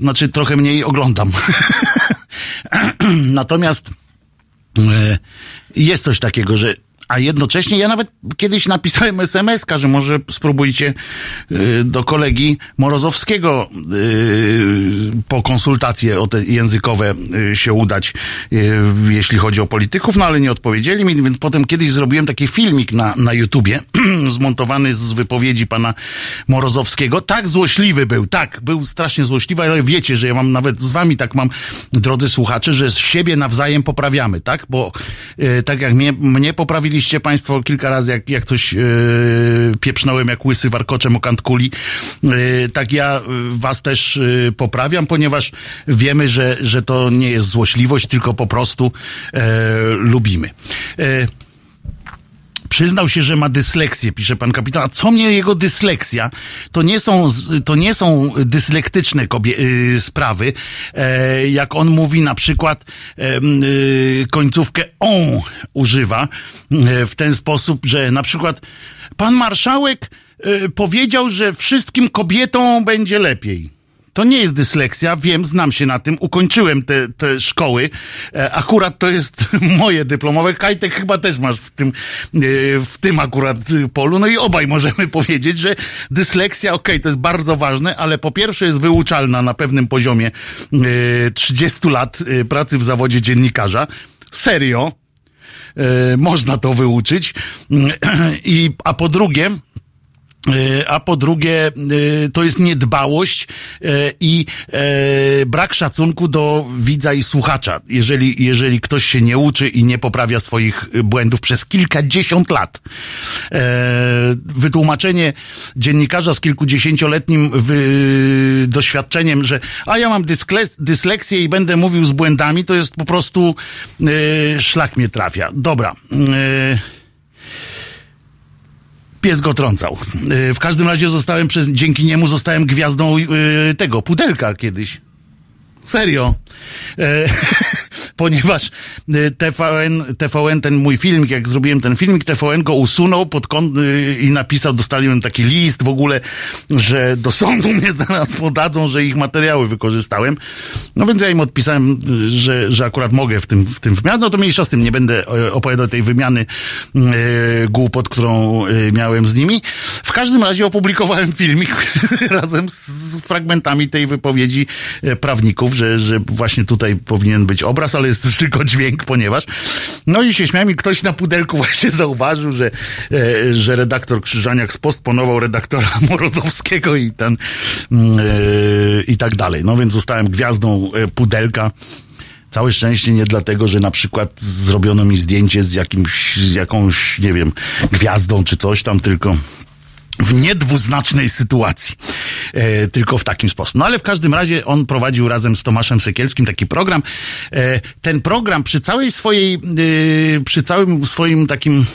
Speaker 1: znaczy trochę mniej oglądam. Natomiast e, jest coś takiego, że a jednocześnie ja nawet kiedyś napisałem SMS-ka, że może spróbujcie y, do kolegi Morozowskiego y, po konsultacje o te językowe y, się udać, jeśli chodzi o polityków, no ale nie odpowiedzieli mi, więc potem kiedyś zrobiłem taki filmik na, na YouTubie, zmontowany z wypowiedzi pana Morozowskiego. Tak złośliwy był, tak, był strasznie złośliwy, ale wiecie, że ja mam nawet z wami tak mam, drodzy słuchacze, że z siebie nawzajem poprawiamy, tak? Bo tak jak mnie, mnie poprawili Słyszeliście Państwo kilka razy, jak, jak coś yy, pieprznąłem jak łysy warkoczem o kant kuli. Yy, tak ja Was też yy, poprawiam, ponieważ wiemy, że, że to nie jest złośliwość, tylko po prostu lubimy. Yy, Przyznał się, że ma dysleksję, pisze pan kapitan. A co mnie jego dysleksja? To nie są, to nie są dyslektyczne kobie- y, sprawy. E, jak on mówi na przykład e, y, końcówkę on używa e, w ten sposób, że na przykład pan marszałek e, powiedział, że wszystkim kobietom będzie lepiej. To nie jest dysleksja, wiem, znam się na tym, ukończyłem te, te szkoły. E, akurat to jest moje dyplomowe. Kajtek chyba też masz w tym, e, w tym akurat polu. No i obaj możemy powiedzieć, że dysleksja, okej, okay, to jest bardzo ważne, ale po pierwsze jest wyuczalna na pewnym poziomie e, 30 lat e, pracy w zawodzie dziennikarza. Serio. Można to wyuczyć. I, a po drugie, a po drugie, to jest niedbałość i brak szacunku do widza i słuchacza. Jeżeli, jeżeli ktoś się nie uczy i nie poprawia swoich błędów przez kilkadziesiąt lat. Wytłumaczenie dziennikarza z kilkudziesięcioletnim doświadczeniem, że a ja mam dysleksję i będę mówił z błędami, to jest po prostu szlak mnie trafia. Dobra. Pies go trącał. Y, W każdym razie zostałem przez, dzięki niemu zostałem gwiazdą y, tego pudelka kiedyś. Serio. E, ponieważ e, TVN, TVN, ten mój filmik, jak zrobiłem ten filmik, TVN go usunął pod kąt e, i napisał, dostaliłem taki list w ogóle, że do sądu mnie zaraz podadzą, że ich materiały wykorzystałem. No więc ja im odpisałem, e, że, że akurat mogę w tym, w tym wymianie. No to mniejsza z tym, nie będę opowiadał tej wymiany głupot, którą miałem z nimi. W każdym razie opublikowałem filmik razem z, fragmentami tej wypowiedzi prawników, że, że właśnie tutaj powinien być obraz, ale jest tylko dźwięk, ponieważ no i się śmiałem i ktoś na pudelku właśnie zauważył, że, e, że redaktor Krzyżaniak spostponował redaktora Morozowskiego i ten mm, e, i tak dalej. No więc zostałem gwiazdą e, pudelka. Całe szczęście nie dlatego, że na przykład zrobiono mi zdjęcie z jakimś, z jakąś, nie wiem, gwiazdą czy coś tam, tylko w niedwuznacznej sytuacji. E, tylko w takim sposób. No ale w każdym razie on prowadził razem z Tomaszem Sekielskim taki program. E, ten program przy całej swojej, e, przy całym swoim takim.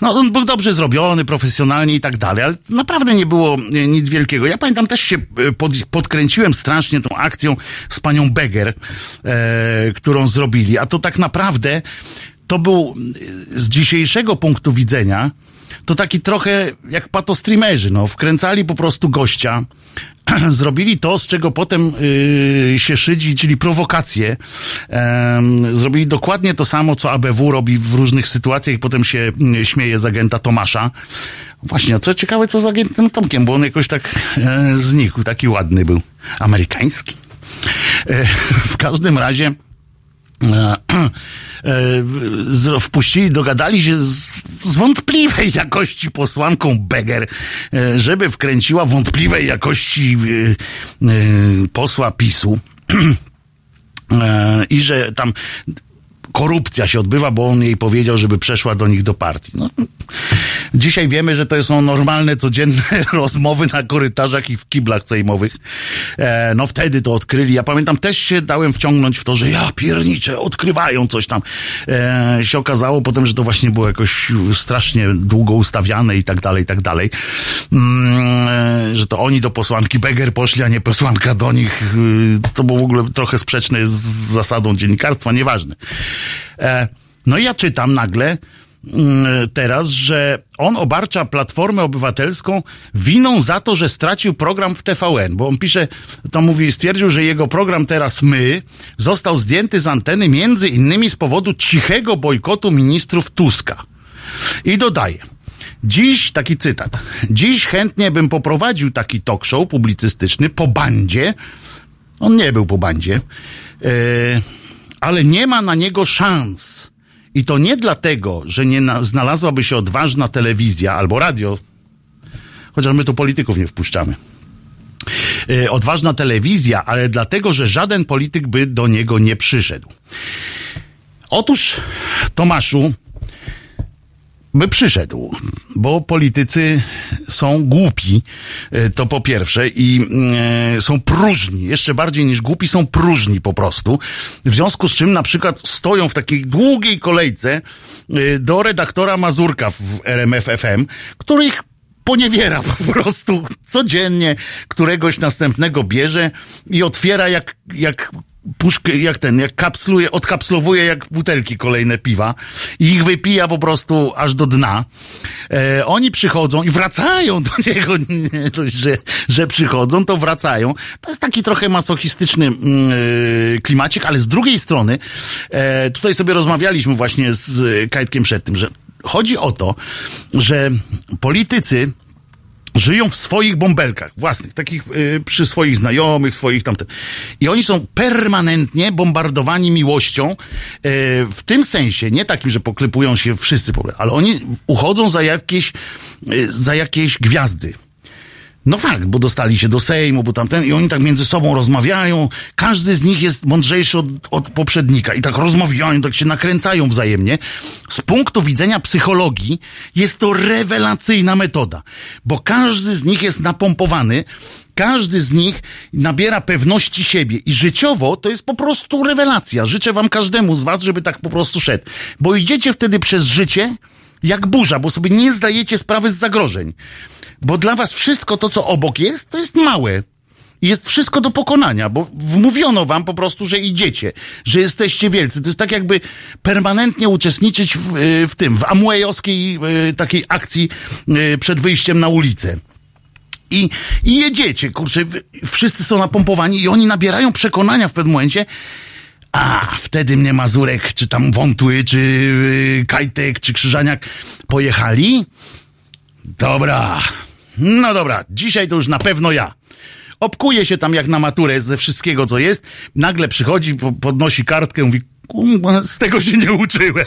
Speaker 1: No, on był dobrze zrobiony, profesjonalnie i tak dalej, ale naprawdę nie było e, nic wielkiego. Ja pamiętam, też się e, pod, podkręciłem strasznie tą akcją z panią Beger, e, którą zrobili, a to tak naprawdę to był e, z dzisiejszego punktu widzenia to taki trochę jak patostreamerzy, no, wkręcali po prostu gościa, zrobili to, z czego potem yy, się szydzi, czyli prowokacje. Em, zrobili dokładnie to samo, co ABW robi w różnych sytuacjach potem się yy, śmieje z agenta Tomasza. Właśnie, a co ciekawe, co z agentem Tomkiem, bo on jakoś tak e, znikł, taki ładny był. Amerykański. E, w każdym razie wpuścili, dogadali się z, z wątpliwej jakości posłanką Beger, e, żeby wkręciła wątpliwej jakości e, e, posła PiSu. E, I że tam korupcja się odbywa, bo on jej powiedział, żeby przeszła do nich do partii. No, dzisiaj wiemy, że to są normalne, codzienne rozmowy na korytarzach i w kiblach sejmowych. E, no wtedy to odkryli. Ja pamiętam, też się dałem wciągnąć w to, że ja pierniczę, odkrywają coś tam. E, się okazało potem, że to właśnie było jakoś strasznie długo ustawiane i tak dalej, i tak dalej. Mm, e, że to oni do posłanki Beger poszli, a nie posłanka do nich. Y, To było w ogóle trochę sprzeczne z zasadą dziennikarstwa, nieważne. E, No i ja czytam nagle mm, teraz, że on obarcza Platformę Obywatelską winą za to, że stracił program w TVN, bo on pisze, to mówi, stwierdził, że jego program Teraz My został zdjęty z anteny między innymi z powodu cichego bojkotu ministrów Tuska. I dodaje, Dziś, taki cytat, dziś chętnie bym poprowadził taki talk show publicystyczny po bandzie. On nie był po bandzie, e, ale nie ma na niego szans. I to nie dlatego, że nie na, znalazłaby się odważna telewizja albo radio, chociaż my tu polityków nie wpuszczamy. E, odważna telewizja, ale dlatego, że żaden polityk by do niego nie przyszedł. Otóż, Tomaszu, by przyszedł, bo politycy są głupi, e, to po pierwsze, i e, są próżni, jeszcze bardziej niż głupi, są próżni po prostu. W związku z czym na przykład stoją w takiej długiej kolejce e, do redaktora Mazurka w RMF FM, których poniewiera po prostu codziennie, któregoś następnego bierze i otwiera jak, jak puszkę, jak ten, jak kapsluje, odkapslowuje jak butelki kolejne piwa i ich wypija po prostu aż do dna. E, oni przychodzą i wracają do niego, nie że, że przychodzą, to wracają. To jest taki trochę masochistyczny e, klimacik, ale z drugiej strony, e, tutaj sobie rozmawialiśmy właśnie z Kajtkiem przed tym, że chodzi o to, że politycy żyją w swoich bąbelkach własnych, takich y, przy swoich znajomych, swoich tamten. I oni są permanentnie bombardowani miłością y, w tym sensie, nie takim, że poklepują się wszyscy, ale oni uchodzą za jakieś, y, za jakieś gwiazdy. No fakt, bo dostali się do Sejmu, bo tamten, i oni tak między sobą rozmawiają. Każdy z nich jest mądrzejszy od, od poprzednika i tak rozmawiają, tak się nakręcają wzajemnie. Z punktu widzenia psychologii jest to rewelacyjna metoda, bo każdy z nich jest napompowany, każdy z nich nabiera pewności siebie i życiowo to jest po prostu rewelacja. Życzę wam każdemu z was, żeby tak po prostu szedł, bo idziecie wtedy przez życie jak burza, bo sobie nie zdajecie sprawy z zagrożeń. Bo dla was wszystko to, co obok jest, to jest małe. Jest wszystko do pokonania, bo wmówiono wam po prostu, że idziecie, że jesteście wielcy. To jest tak jakby permanentnie uczestniczyć w, y, w tym, w Amwayowskiej y, takiej akcji y, przed wyjściem na ulicę. I, I jedziecie, kurczę, wszyscy są napompowani i oni nabierają przekonania w pewnym momencie, a, wtedy mnie Mazurek, czy tam Wątły, czy Kajtek, czy Krzyżaniak pojechali. Dobra, no dobra, dzisiaj to już na pewno ja. Obkuje się tam jak na maturę ze wszystkiego, co jest. Nagle przychodzi, po- podnosi kartkę, mówi, "Kurwa, z tego się nie uczyłem.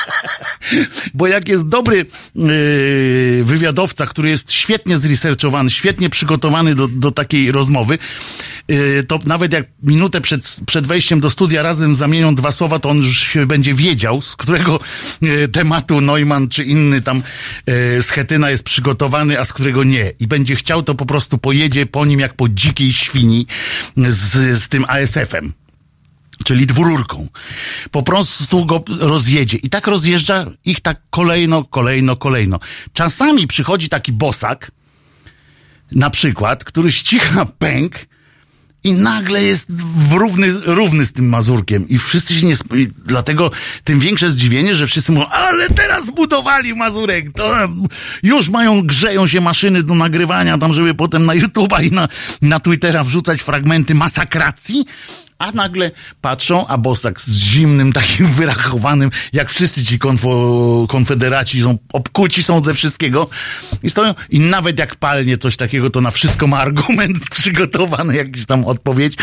Speaker 1: Bo jak jest dobry yy, wywiadowca, który jest świetnie zresearchowany, świetnie przygotowany do, do takiej rozmowy, yy, to nawet jak minutę przed, przed wejściem do studia razem zamienią dwa słowa, to on już się będzie wiedział, z którego yy, tematu Neumann czy inny tam yy, schetyna jest przygotowany, a z którego nie. I będzie chciał, to po prostu pojedzie po nim jak po dzikiej świni z, z tym ASF-em czyli dwururką. Po prostu go rozjedzie. I tak rozjeżdża ich tak kolejno, kolejno, kolejno. Czasami przychodzi taki bosak, na przykład, który ścicha pęk i nagle jest równy, równy z tym Mazurkiem. I wszyscy się nie... i Dlatego tym większe zdziwienie, że wszyscy mówią, ale teraz zbudowali Mazurek. To już mają, grzeją się maszyny do nagrywania tam, żeby potem na YouTube'a i na, na Twittera wrzucać fragmenty masakracji. A nagle patrzą, a Bosak z zimnym, takim wyrachowanym, jak wszyscy ci konfo, konfederaci są, obkuci są ze wszystkiego i stoją i nawet jak palnie coś takiego, to na wszystko ma argument przygotowany, jakiś tam odpowiedź.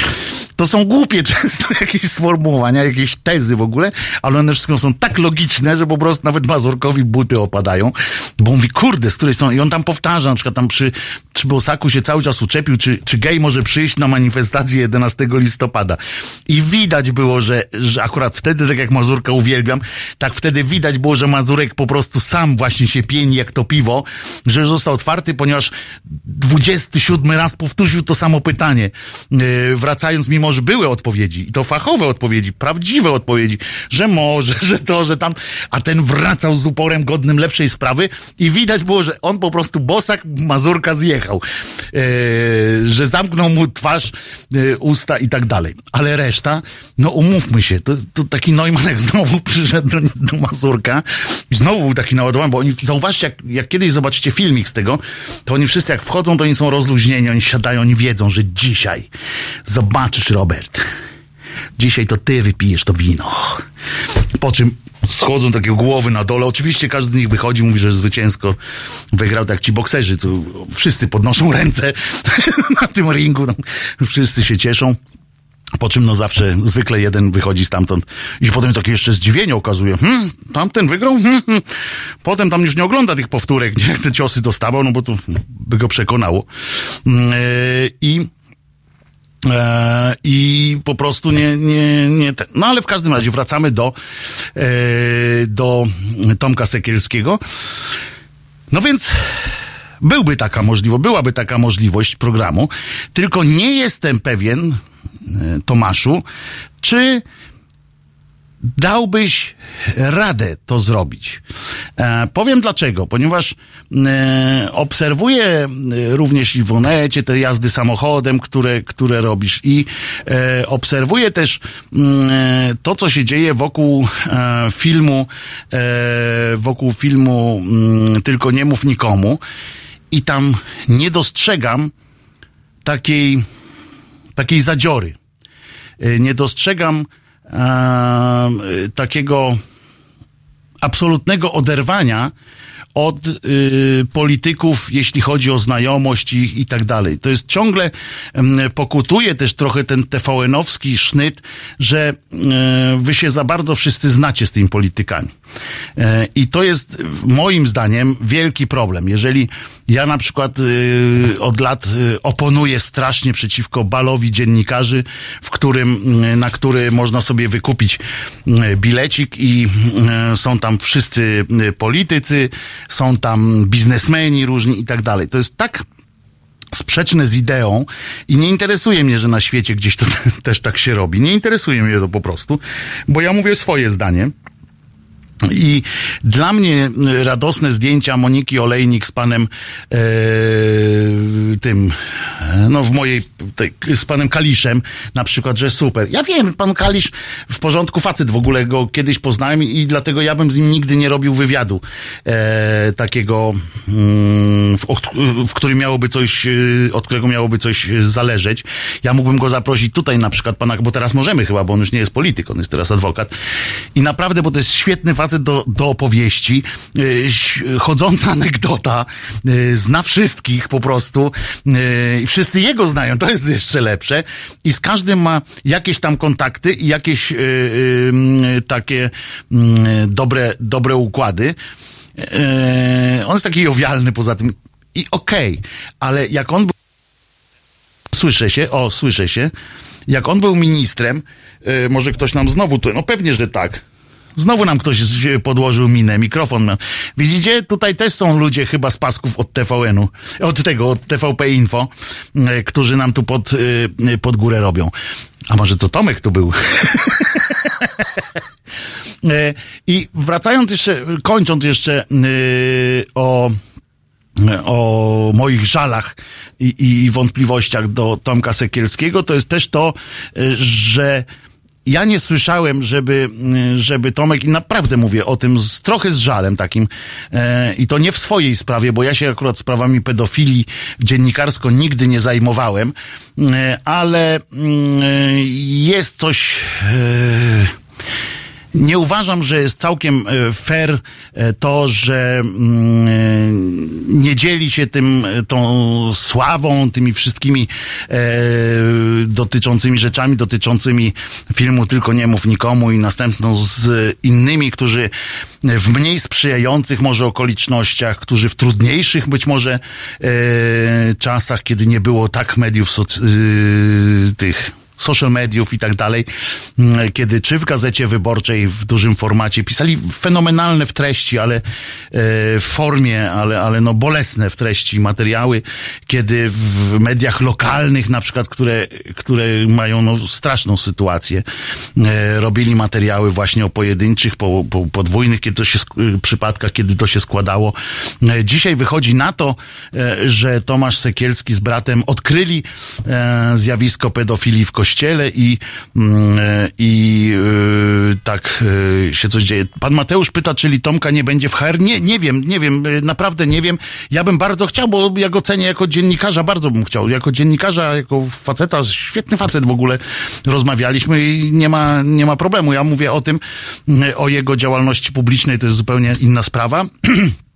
Speaker 1: To są głupie często jakieś sformułowania, jakieś tezy w ogóle, ale one wszystko są tak logiczne, że po prostu nawet Mazurkowi buty opadają, bo on mówi, kurde, z której strony, i on tam powtarza, na przykład tam przy, przy Bosaku się cały czas uczepił, czy, czy gej może przyjść na manifestację 11 listopada. I widać było, że, że akurat wtedy, tak jak Mazurka uwielbiam, tak wtedy widać było, że Mazurek po prostu sam właśnie się pieni jak to piwo, że został otwarty, ponieważ 27 raz powtórzył to samo pytanie, yy, wracając, mimo że były odpowiedzi, i to fachowe odpowiedzi, prawdziwe odpowiedzi, że może, że to, że tam, a ten wracał z uporem godnym lepszej sprawy i widać było, że on po prostu bosak Mazurka zjechał, yy, że zamknął mu twarz, yy, usta i tak dalej. Ale reszta, no umówmy się, to, to taki Neumann znowu przyszedł do, do Mazurka i znowu był taki naładowany, bo oni, zauważcie, jak, jak kiedyś zobaczycie filmik z tego, to oni wszyscy jak wchodzą, to oni są rozluźnieni, oni siadają, oni wiedzą, że dzisiaj zobaczysz, Robert, dzisiaj to ty wypijesz to wino. Po czym schodzą takie głowy na dole. Oczywiście każdy z nich wychodzi, mówi, że zwycięsko wygrał, tak ci bokserzy, co wszyscy podnoszą ręce na tym ringu, wszyscy się cieszą. Po czym no zawsze, zwykle jeden wychodzi stamtąd i potem takie jeszcze zdziwienie okazuje. Hmm, tamten wygrał? Hmm, hmm. Potem tam już nie ogląda tych powtórek, nie? Te ciosy dostawał, no bo to by go przekonało. E, I E, I po prostu nie, nie, nie ten. No ale w każdym razie wracamy do, e, do Tomka Sekielskiego. No więc byłby taka możliwość, byłaby taka możliwość programu, tylko nie jestem pewien, e, Tomaszu, czy dałbyś radę to zrobić. E, powiem dlaczego, ponieważ e, obserwuję e, również i w Onecie te jazdy samochodem, które, które robisz i e, obserwuję też mm, e, to, co się dzieje wokół filmu, wokół filmu mm, Tylko nie mów nikomu i tam nie dostrzegam takiej, takiej zadziory. E, Nie dostrzegam e, takiego absolutnego oderwania od y, polityków, jeśli chodzi o znajomość i, i tak dalej. To jest ciągle, em, pokutuje też trochę ten TVN-owski sznyt, że e, wy się za bardzo wszyscy znacie z tymi politykami. I to jest moim zdaniem wielki problem. Jeżeli ja na przykład y, od lat y, oponuję strasznie przeciwko balowi dziennikarzy, w którym, y, na który można sobie wykupić y, bilecik i y, są tam wszyscy y, politycy, są tam biznesmeni różni i tak dalej. To jest tak sprzeczne z ideą i nie interesuje mnie, że na świecie gdzieś to też tak się robi. Nie interesuje mnie to po prostu, bo ja mówię swoje zdanie. I dla mnie radosne zdjęcia Moniki Olejnik z panem e, tym, e, no w mojej, z panem Kaliszem na przykład, że super. Ja wiem, pan Kalisz w porządku facet w ogóle go kiedyś poznałem i dlatego ja bym z nim nigdy nie robił wywiadu e, takiego, mm, w, w którym miałoby coś, e, od którego miałoby coś zależeć. Ja mógłbym go zaprosić tutaj na przykład pana, bo teraz możemy chyba, bo on już nie jest polityk, on jest teraz adwokat. I naprawdę, bo to jest świetny facet, do, do opowieści, yy, chodząca anegdota, yy, zna wszystkich po prostu yy, i wszyscy jego znają, to jest jeszcze lepsze i z każdym ma jakieś tam kontakty i jakieś takie dobre, dobre układy. On jest taki jowialny poza tym i okej, okay, ale jak on był Słyszę się, o, słyszę się. Jak on był ministrem, może ktoś nam znowu tu, no pewnie, że tak. Znowu nam ktoś podłożył minę, mikrofon. Widzicie? Tutaj też są ludzie chyba z pasków od TVN-u, od tego, od TVP Info, e, którzy nam tu pod, e, pod górę robią. A może to Tomek tu był? E, I wracając jeszcze, kończąc jeszcze o o moich żalach i, i, wątpliwościach do Tomka Sekielskiego, to jest też to, że ja nie słyszałem, żeby, y, żeby Tomek, i naprawdę mówię o tym z, trochę z żalem takim, e, i to nie w swojej sprawie, bo ja się akurat sprawami pedofilii dziennikarsko nigdy nie zajmowałem, e, ale e, jest coś. E, nie uważam, że jest całkiem e, fair e, to, że mm, e, nie dzieli się tym, tą sławą, tymi wszystkimi dotyczącymi rzeczami, dotyczącymi filmu Tylko nie mów nikomu i następną z innymi, którzy w mniej sprzyjających może okolicznościach, którzy w trudniejszych być może czasach, kiedy nie było tak mediów soc- tych social mediów i tak dalej, mm, kiedy czy w gazecie wyborczej w dużym formacie pisali fenomenalne w treści, ale e, w formie, ale, ale no bolesne w treści materiały, kiedy w mediach lokalnych na przykład, które, które mają no straszną sytuację, e, robili materiały właśnie o pojedynczych, po, po, podwójnych, kiedy to się, przypadkach, kiedy to się składało. E, dzisiaj wychodzi na to, że Tomasz Sekielski z bratem odkryli zjawisko pedofilii w kościele kościele i, mm, i yy, tak yy, się coś dzieje. Pan Mateusz pyta, czyli Tomka nie będzie w HR? Nie, nie wiem, nie wiem, naprawdę nie wiem. Ja bym bardzo chciał, bo ja go cenię jako dziennikarza, bardzo bym chciał. Jako dziennikarza, jako faceta, świetny facet w ogóle rozmawialiśmy i nie ma, nie ma problemu. Ja mówię o tym, o jego działalności publicznej, to jest zupełnie inna sprawa.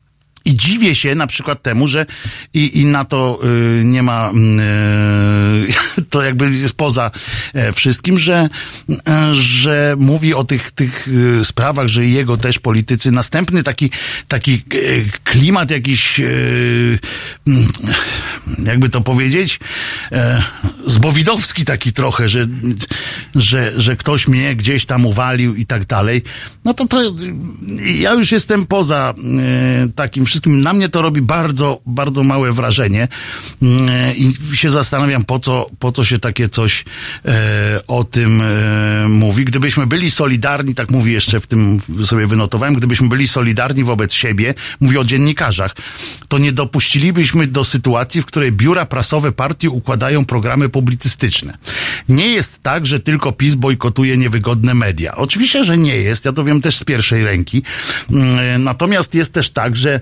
Speaker 1: I dziwię się na przykład temu, że i, i na to y, nie ma, y, to jakby jest poza e, wszystkim, że, y, że mówi o tych, tych y, sprawach, że jego też politycy. Następny taki, taki y, klimat jakiś, mm, jakby to powiedzieć, zbowidowski taki trochę, że, że, że ktoś mnie gdzieś tam uwalił i tak dalej. No to to ja już jestem poza takim wszystkim na mnie to robi bardzo, bardzo małe wrażenie mm, i się zastanawiam, po co, po co się takie coś e, o tym e, mówi. Gdybyśmy byli solidarni, tak mówi jeszcze w tym sobie wynotowałem, gdybyśmy byli solidarni wobec siebie, mówię o dziennikarzach, to nie dopuścilibyśmy do sytuacji, w której biura prasowe partii układają programy publicystyczne. Nie jest tak, że tylko PiS bojkotuje niewygodne media. Oczywiście, że nie jest, ja to wiem też z pierwszej ręki. Mm, natomiast jest też tak, że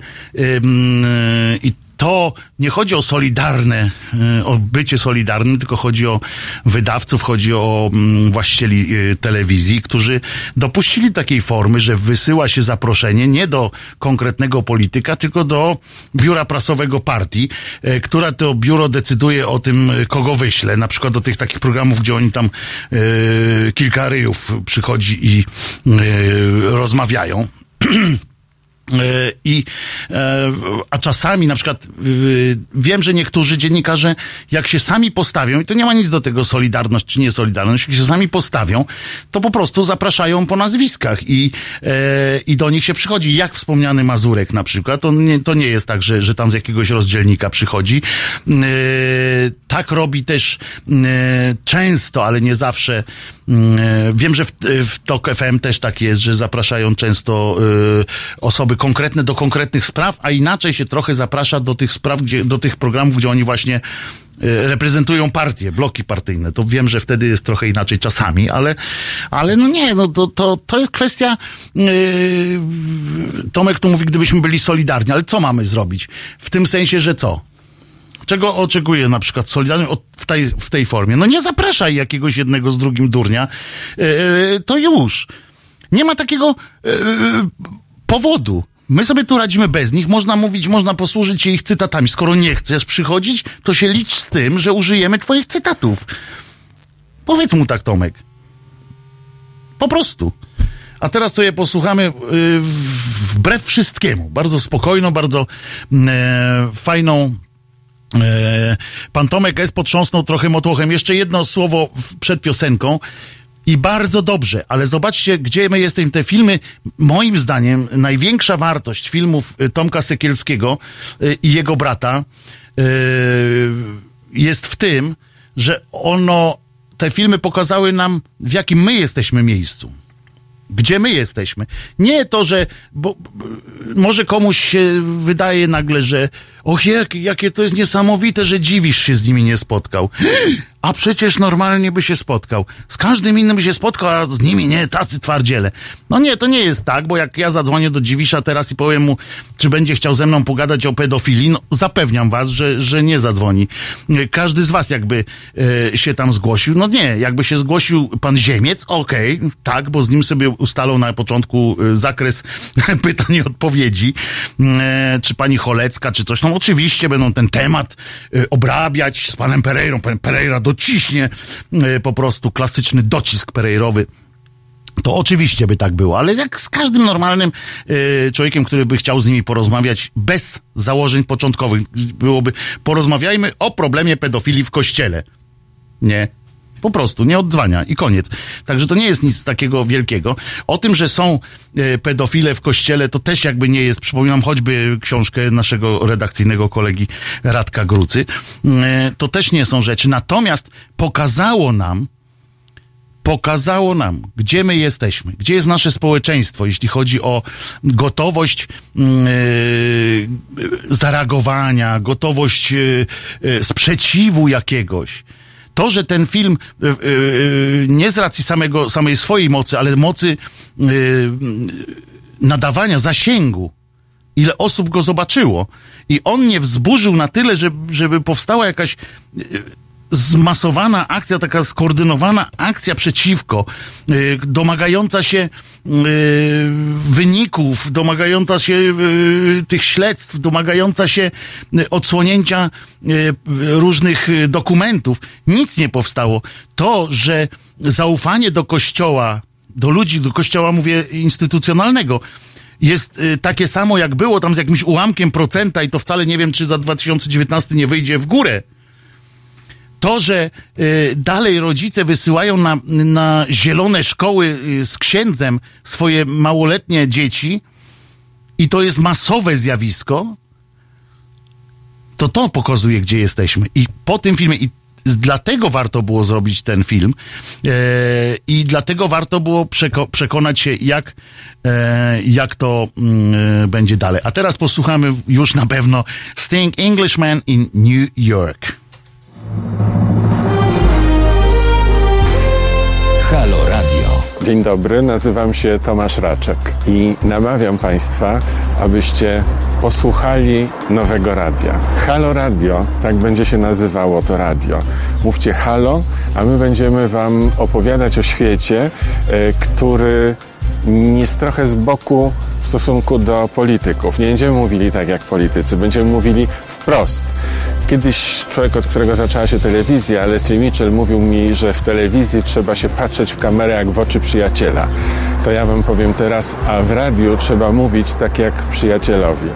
Speaker 1: i to nie chodzi o solidarne, y, o bycie solidarnym, tylko chodzi o wydawców, chodzi o mm, właścicieli y, telewizji, którzy dopuścili takiej formy, że wysyła się zaproszenie nie do konkretnego polityka, tylko do biura prasowego partii, y, która to biuro decyduje o tym, kogo wyśle. Na przykład do tych takich programów, gdzie oni tam kilka ryjów przychodzi i rozmawiają. E, I, e, a czasami na przykład wiem, że niektórzy dziennikarze, jak się sami postawią, i to nie ma nic do tego solidarność czy nie solidarność, jak się sami postawią, to po prostu zapraszają po nazwiskach i, e, i do nich się przychodzi. Jak wspomniany Mazurek na przykład, to nie, to nie jest tak, że, że tam z jakiegoś rozdzielnika przychodzi. Tak robi też często, ale nie zawsze Wiem, że w, w TOK FM też tak jest, że zapraszają często y, osoby konkretne do konkretnych spraw, a inaczej się trochę zaprasza do tych spraw, gdzie, do tych programów, gdzie oni właśnie y, reprezentują partie, bloki partyjne. To wiem, że wtedy jest trochę inaczej czasami, ale, ale no nie, no to, to, to jest kwestia, yy, Tomek tu mówi, gdybyśmy byli solidarni, ale co mamy zrobić? W tym sensie, że co? Czego oczekuje na przykład Solidarny od- w tej, w tej formie? No nie zapraszaj jakiegoś jednego z drugim durnia, yy, to już. Nie ma takiego yy, powodu. My sobie tu radzimy bez nich, można mówić, można posłużyć się ich cytatami. Skoro nie chcesz przychodzić, to się licz z tym, że użyjemy twoich cytatów. Powiedz mu tak, Tomek. Po prostu. A teraz sobie posłuchamy wbrew wszystkiemu. Bardzo spokojną, bardzo mm, fajną Pan Tomek S. potrząsnął trochę motłochem. Jeszcze jedno słowo przed piosenką. I bardzo dobrze, ale zobaczcie, gdzie my jesteśmy. Te filmy, moim zdaniem, największa wartość filmów y, Tomka Sekielskiego y, i jego brata jest w tym, że ono, te filmy pokazały nam, w jakim my jesteśmy miejscu gdzie my jesteśmy. Nie to, że bo, bo, może komuś się wydaje nagle, że och, jak, jakie to jest niesamowite, że dziwisz się z nimi nie spotkał. A przecież normalnie by się spotkał. Z każdym innym by się spotkał, a z nimi nie, tacy twardziele. No nie, to nie jest tak, bo jak ja zadzwonię do Dziwisza teraz i powiem mu, czy będzie chciał ze mną pogadać o pedofilii, no zapewniam was, że, że nie zadzwoni. Każdy z was jakby e, się tam zgłosił, no nie, jakby się zgłosił pan Ziemiec, okej, tak, bo z nim sobie ustalą na początku e, zakres pytań i odpowiedzi, e, czy pani Cholecka, czy coś oczywiście będą ten temat e, obrabiać z panem Pereirą, pan Pereira dociśnie e, po prostu klasyczny docisk Pereirowy to oczywiście by tak było, ale jak z każdym normalnym y, człowiekiem, który by chciał z nimi porozmawiać bez założeń początkowych, byłoby porozmawiajmy o problemie pedofilii w kościele. Nie. Po prostu, nie odzwania i koniec. Także to nie jest nic takiego wielkiego. O tym, że są e, pedofile w kościele, to też jakby nie jest. Przypominam choćby książkę naszego redakcyjnego kolegi Radka Grucy. E, to też nie są rzeczy. Natomiast pokazało nam, pokazało nam, gdzie my jesteśmy, gdzie jest nasze społeczeństwo, jeśli chodzi o gotowość mm, yy, zareagowania, gotowość yy, sprzeciwu jakiegoś. To, że ten film yy, yy, nie z racji samego, samej swojej mocy, ale mocy yy, nadawania zasięgu, ile osób go zobaczyło. I on nie wzburzył na tyle, żeby, żeby powstała jakaś zmasowana akcja, taka skoordynowana akcja przeciwko, yy, domagająca się yy, wyników, domagająca się yy, tych śledztw, domagająca się odsłonięcia różnych dokumentów. Nic nie powstało. To, że zaufanie do kościoła, do ludzi, do kościoła mówię instytucjonalnego, jest y, takie samo jak było tam z jakimś ułamkiem procenta i to wcale nie wiem, czy za 2019 nie wyjdzie w górę. To, że y, dalej rodzice wysyłają na, na zielone szkoły y, z księdzem swoje małoletnie dzieci i to jest masowe zjawisko, to to pokazuje, gdzie jesteśmy. I po tym filmie, i dlatego warto było zrobić ten film e, i dlatego warto było przeko- przekonać się, jak, e, jak to mm, e, będzie dalej. A teraz posłuchamy już na pewno Sting Englishman in New York.
Speaker 2: Halo Radio.
Speaker 5: Dzień dobry, nazywam się Tomasz Raczek i namawiam Państwa, abyście posłuchali nowego radia. Halo Radio, tak będzie się nazywało to radio. Mówcie halo, a my będziemy Wam opowiadać o świecie, e, który jest trochę z boku w stosunku do polityków. Nie będziemy mówili tak jak politycy, będziemy mówili wprost. Kiedyś człowiek, od którego zaczęła się telewizja, Leslie Mitchell, mówił mi, że w telewizji trzeba się patrzeć w kamerę jak w oczy przyjaciela. To ja wam powiem teraz, a w radiu trzeba mówić tak jak przyjacielowi.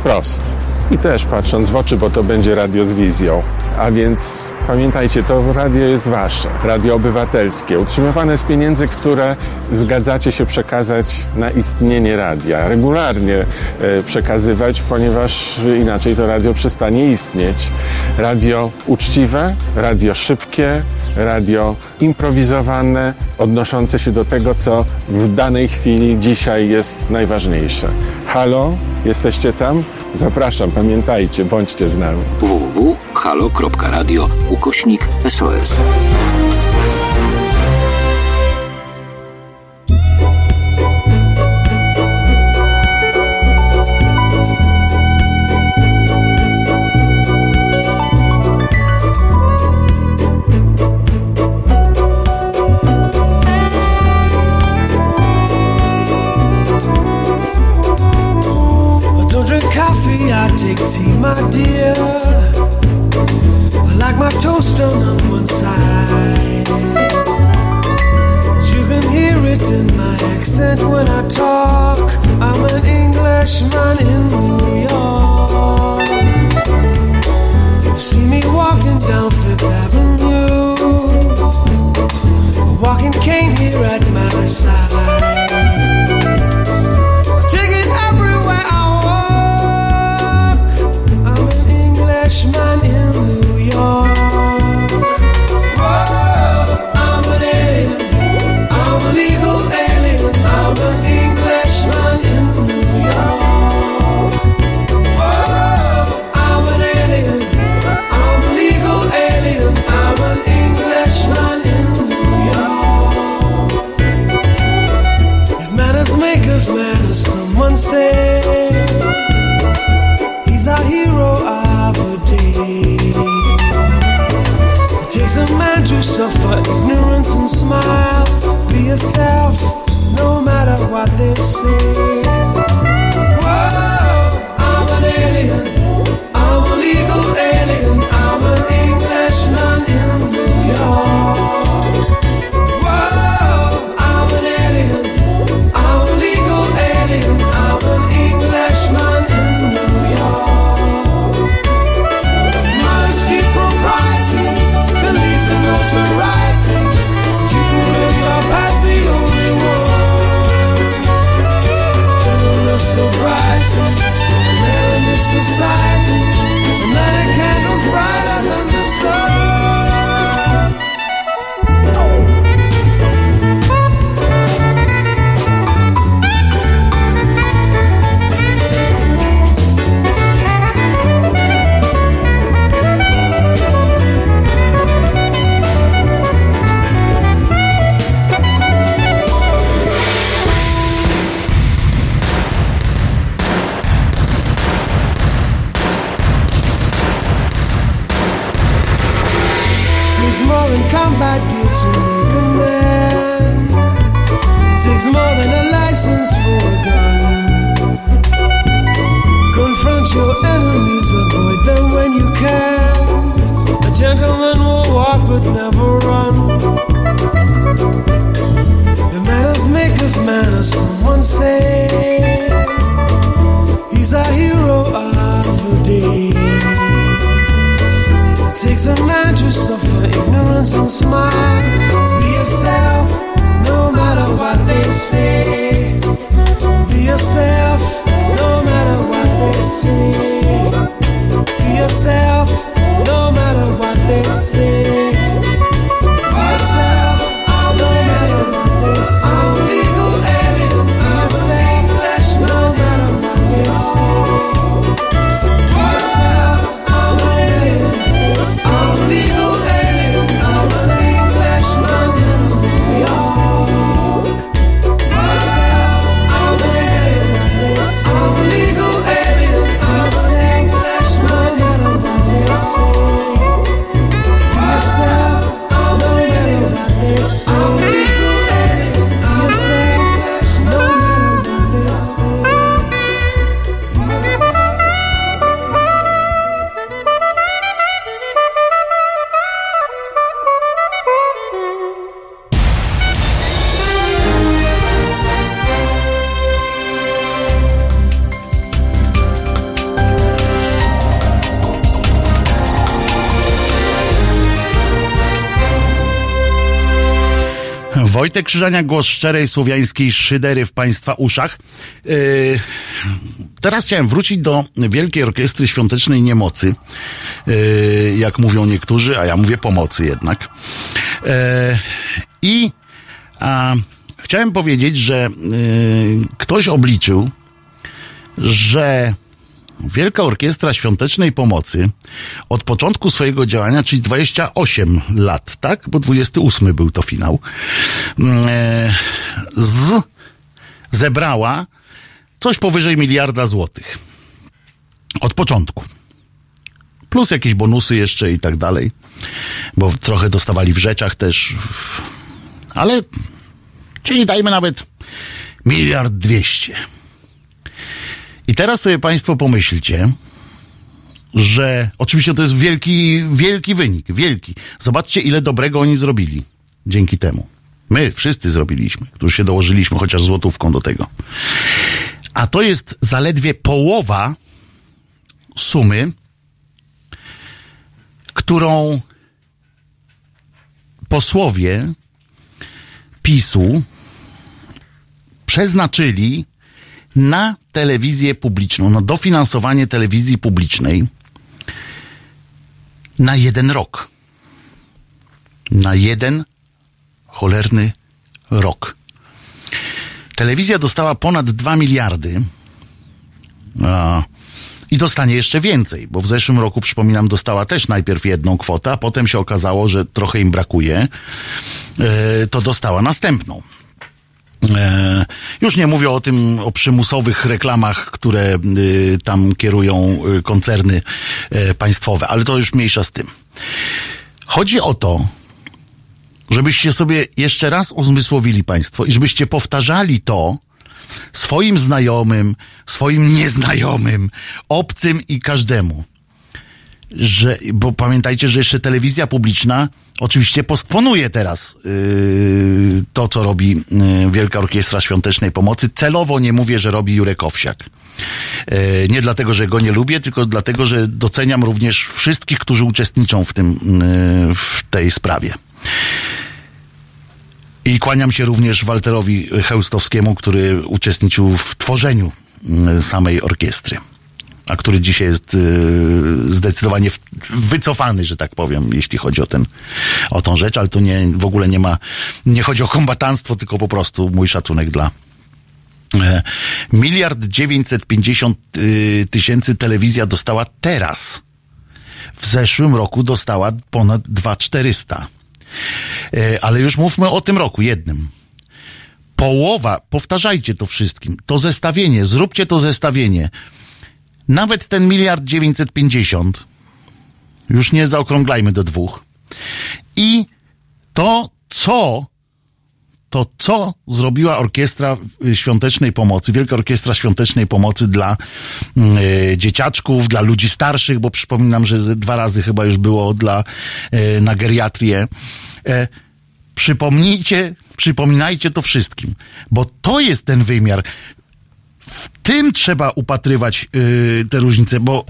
Speaker 5: Wprost. I też patrząc w oczy, bo to będzie radio z wizją. A więc pamiętajcie, to radio jest wasze, radio obywatelskie, utrzymywane z pieniędzy, które zgadzacie się przekazać na istnienie radia. Regularnie e, przekazywać, ponieważ inaczej to radio przestanie istnieć. Radio uczciwe, radio szybkie, radio improwizowane, odnoszące się do tego, co w danej chwili dzisiaj jest najważniejsze. Halo, jesteście tam? Zapraszam, pamiętajcie, bądźcie z nami.
Speaker 2: www.halo.radio ukośnik SOS.
Speaker 6: Tea, my dear. I like my toast on one side. You can hear it in my accent when I talk. I'm an Englishman in New York. You see me walking down Fifth Avenue, a walking cane here at my side. Say he's a hero of the day. It takes a man to suffer ignorance and smile. Be yourself, no matter what they say. Whoa, I'm an alien. I'm a legal alien.
Speaker 1: Wojtek Krzyżania, głos szczerej słowiańskiej szydery w Państwa uszach. Yy, teraz chciałem wrócić do Wielkiej Orkiestry Świątecznej Niemocy, yy, jak mówią niektórzy, a ja mówię pomocy jednak. Yy, I a, chciałem powiedzieć, że ktoś obliczył, że Wielka Orkiestra Świątecznej Pomocy od początku swojego działania, czyli 28 lat, tak? Bo 28 był to finał, e, z, zebrała coś powyżej miliarda złotych. Od początku. Plus jakieś bonusy jeszcze i tak dalej, bo trochę dostawali w rzeczach też. Ale, czyli dajmy nawet miliard dwieście. I teraz sobie Państwo pomyślcie, że oczywiście to jest wielki, wielki wynik, wielki. Zobaczcie, ile dobrego oni zrobili dzięki temu. My wszyscy zrobiliśmy, którzy się dołożyliśmy chociaż złotówką do tego. A to jest zaledwie połowa sumy, którą posłowie PiSu przeznaczyli na telewizję publiczną, na dofinansowanie telewizji publicznej na jeden rok. Na jeden cholerny rok. Telewizja dostała ponad 2 miliardy a, i dostanie jeszcze więcej, bo w zeszłym roku, przypominam, dostała też najpierw jedną kwotę, a potem się okazało, że trochę im brakuje, e, to dostała następną. E, już nie mówię o tym, o przymusowych reklamach, które y, tam kierują y, koncerny y, państwowe, ale to już mniejsza z tym. Chodzi o to, żebyście sobie jeszcze raz uzmysłowili Państwo i żebyście powtarzali to swoim znajomym, swoim nieznajomym, obcym i każdemu. Że, bo pamiętajcie, że jeszcze telewizja publiczna oczywiście postponuje teraz yy, to, co robi yy, Wielka Orkiestra Świątecznej Pomocy. Celowo nie mówię, że robi Jurek Owsiak. Yy, nie dlatego, że go nie lubię, tylko dlatego, że doceniam również wszystkich, którzy uczestniczą w tym, w tej sprawie. I kłaniam się również Walterowi Chełstowskiemu, który uczestniczył w tworzeniu samej orkiestry a który dzisiaj jest y, zdecydowanie w, wycofany, że tak powiem, jeśli chodzi o, ten, o tą rzecz, ale to nie, w ogóle nie ma, nie chodzi o kombatanstwo, tylko po prostu mój szacunek dla e, miliard dziewięćset pięćdziesiąt y, tysięcy telewizja dostała teraz. W zeszłym roku dostała ponad dwa czterysta. E, ale już mówmy o tym roku jednym połowa, powtarzajcie to wszystkim, to zestawienie, zróbcie to zestawienie nawet ten miliard 950, już nie zaokrąglajmy do dwóch, i to, co to co zrobiła Orkiestra Świątecznej Pomocy, Wielka Orkiestra Świątecznej Pomocy dla y, dzieciaczków, dla ludzi starszych, bo przypominam, że dwa razy chyba już było dla y, na geriatrię. E, przypomnijcie, przypominajcie to wszystkim, bo to jest ten wymiar w tym trzeba upatrywać yy, te różnice, bo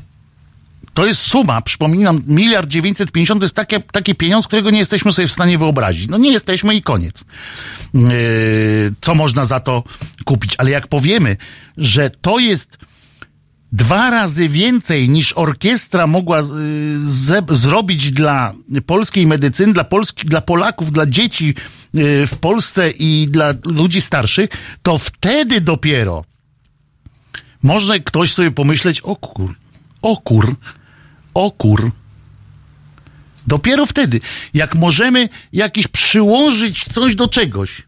Speaker 1: to jest suma, przypominam, miliard dziewięćset pięćdziesiąt to jest takie, taki pieniądz, którego nie jesteśmy sobie w stanie wyobrazić. No nie jesteśmy i koniec. Yy, co można za to kupić? Ale jak powiemy, że to jest dwa razy więcej niż orkiestra mogła z, zrobić dla polskiej medycyny, dla, Polski, dla Polaków, dla dzieci yy, w Polsce i dla ludzi starszych, to wtedy dopiero może ktoś sobie pomyśleć, o kur, o kur, o kur. Dopiero wtedy, jak możemy jakiś przyłożyć coś do czegoś.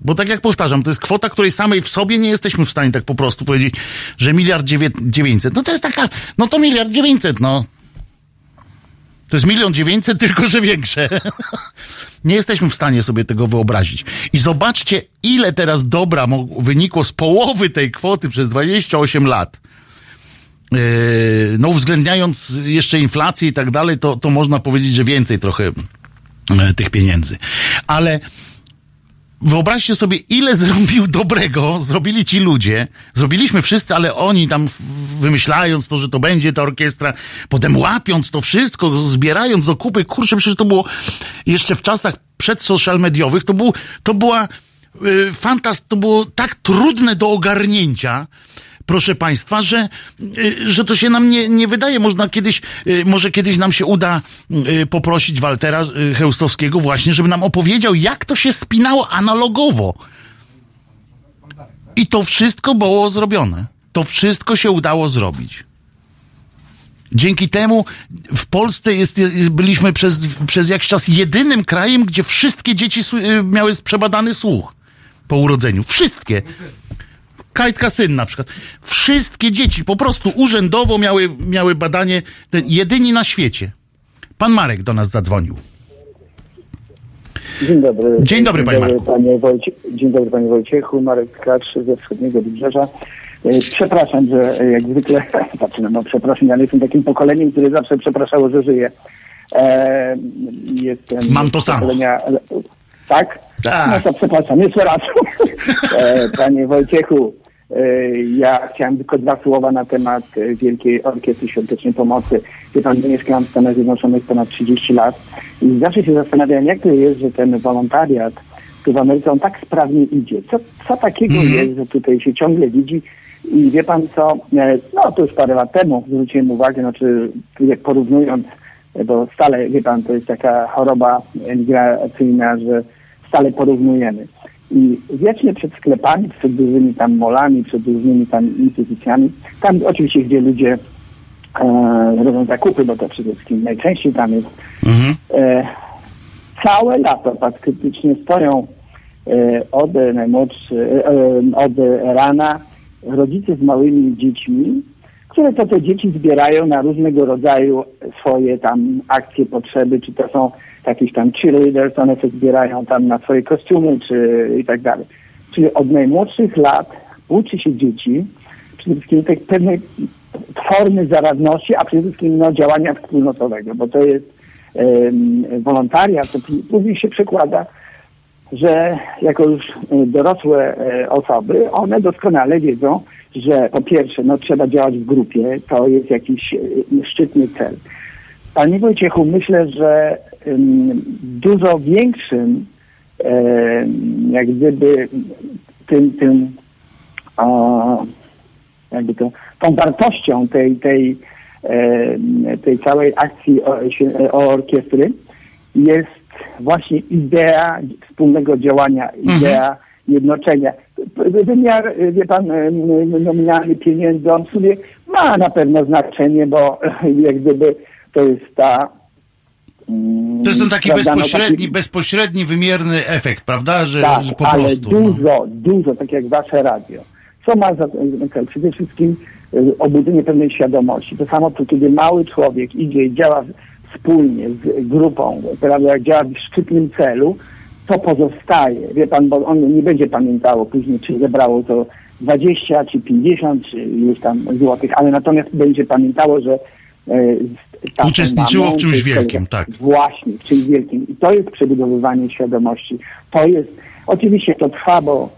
Speaker 1: Bo tak jak powtarzam, to jest kwota, której samej w sobie nie jesteśmy w stanie tak po prostu powiedzieć, że miliard dziewięćset. No to jest taka, no to miliard dziewięćset, no. To jest milion dziewięćset, tylko że większe. Nie jesteśmy w stanie sobie tego wyobrazić. I zobaczcie, ile teraz dobra wynikło z połowy tej kwoty przez 28 lat. Yy, no, uwzględniając jeszcze inflację i tak dalej, to, to można powiedzieć, że więcej trochę yy, tych pieniędzy. Ale Wyobraźcie sobie, ile zrobił dobrego, zrobili ci ludzie. Zrobiliśmy wszyscy, ale oni tam wymyślając to, że to będzie ta orkiestra, potem łapiąc to wszystko, zbierając do kupy, kurczę, przecież to było jeszcze w czasach przed social mediowych, to, był, to była y, fantast, to było tak trudne do ogarnięcia, proszę Państwa, że, y, że to się nam nie, nie wydaje. Można kiedyś, y, może kiedyś nam się uda y, poprosić Waltera Chełstowskiego właśnie, żeby nam opowiedział, jak to się spinało analogowo. I to wszystko było zrobione. To wszystko się udało zrobić. Dzięki temu w Polsce jest, jest, byliśmy przez, przez jakiś czas jedynym krajem, gdzie wszystkie dzieci miały przebadany słuch po urodzeniu. Wszystkie. Kajtka syn na przykład. Wszystkie dzieci po prostu urzędowo miały, miały badanie, ten, jedyni na świecie. Pan Marek do nas zadzwonił.
Speaker 7: Dzień dobry.
Speaker 1: Dzień dobry, panie Marku.
Speaker 7: panie Wojcie, Dzień dobry panie Wojciechu, Marek Kacz ze wschodniego Wybrzeża. E, Przepraszam, że jak zwykle, znaczy no, no przepraszam, ja jestem takim pokoleniem, które zawsze przepraszało, że żyje. E, jestem
Speaker 1: Mam to samo.
Speaker 7: pokolenia- Tak?
Speaker 1: Tak.
Speaker 7: No to przepraszam, jeszcze raz. e, panie Wojciechu, ja chciałem tylko dwa słowa na temat e, Wielkiej Orkiestry Świątecznej Pomocy. Wie pan, że w Stanach Zjednoczonych ponad 30 lat i zawsze się zastanawiam, jak to jest, że ten wolontariat tu w Ameryce on tak sprawnie idzie. Co, co takiego jest, że tutaj się ciągle widzi i wie pan co, e, no to już parę lat temu zwróciłem uwagę, znaczy jak porównując, e, bo stale, wie pan, to jest taka choroba emigracyjna, że stale porównujemy. I wiecznie przed sklepami, przed dużymi tam molami, przed różnymi tam instytucjami, tam oczywiście, gdzie ludzie e, robią zakupy, bo to przede wszystkim najczęściej tam jest, e, całe lato praktycznie stoją e, od najmłodszy, e, e, od rana rodzice z małymi dziećmi, które to te dzieci zbierają na różnego rodzaju swoje tam akcje, potrzeby, czy to są jakieś tam cheerleaders, one się zbierają tam na swoje kostiumy, czy i tak dalej. Czyli od najmłodszych lat uczy się dzieci przede wszystkim tej pewnej formy zaradności, a przede wszystkim no, działania wspólnotowego, bo to jest em, wolontariat, to później się przekłada, że jako już e, dorosłe e, osoby, one doskonale wiedzą, że po pierwsze, no trzeba działać w grupie, to jest jakiś e, szczytny cel. Panie Wojciechu, myślę, że dużo większym em, jak gdyby tym, tym jakby to, tą wartością tej, tej, em, tej całej akcji o, orkiestry jest właśnie idea wspólnego działania, idea jednoczenia. Wymiar, wie pan, nominalny pieniędzy, on sobie ma na pewno znaczenie, bo jak gdyby to jest ta
Speaker 1: To jest ten taki
Speaker 7: prawda, no,
Speaker 1: bezpośredni,
Speaker 7: taki-
Speaker 1: bezpośredni, wymierny efekt, prawda? Że,
Speaker 7: tak,
Speaker 1: że po
Speaker 7: ale
Speaker 1: prostu. no.
Speaker 7: dużo, dużo, tak jak wasze radio. Co ma za cel? Przede wszystkim y, obudzenie pewnej świadomości. To samo, to kiedy mały człowiek idzie i działa wspólnie z grupą, prawda, jak działa w szczytnym celu, to pozostaje. Wie pan, bo on nie będzie pamiętało później, czy zebrało to 20, czy 50, czy już tam złotych, ale natomiast będzie pamiętało, że e, tatą,
Speaker 1: Uczestniczyło w czymś wielkim, tak.
Speaker 7: Właśnie, w czymś wielkim. I to jest przebudowywanie świadomości. To jest, oczywiście to trwa, bo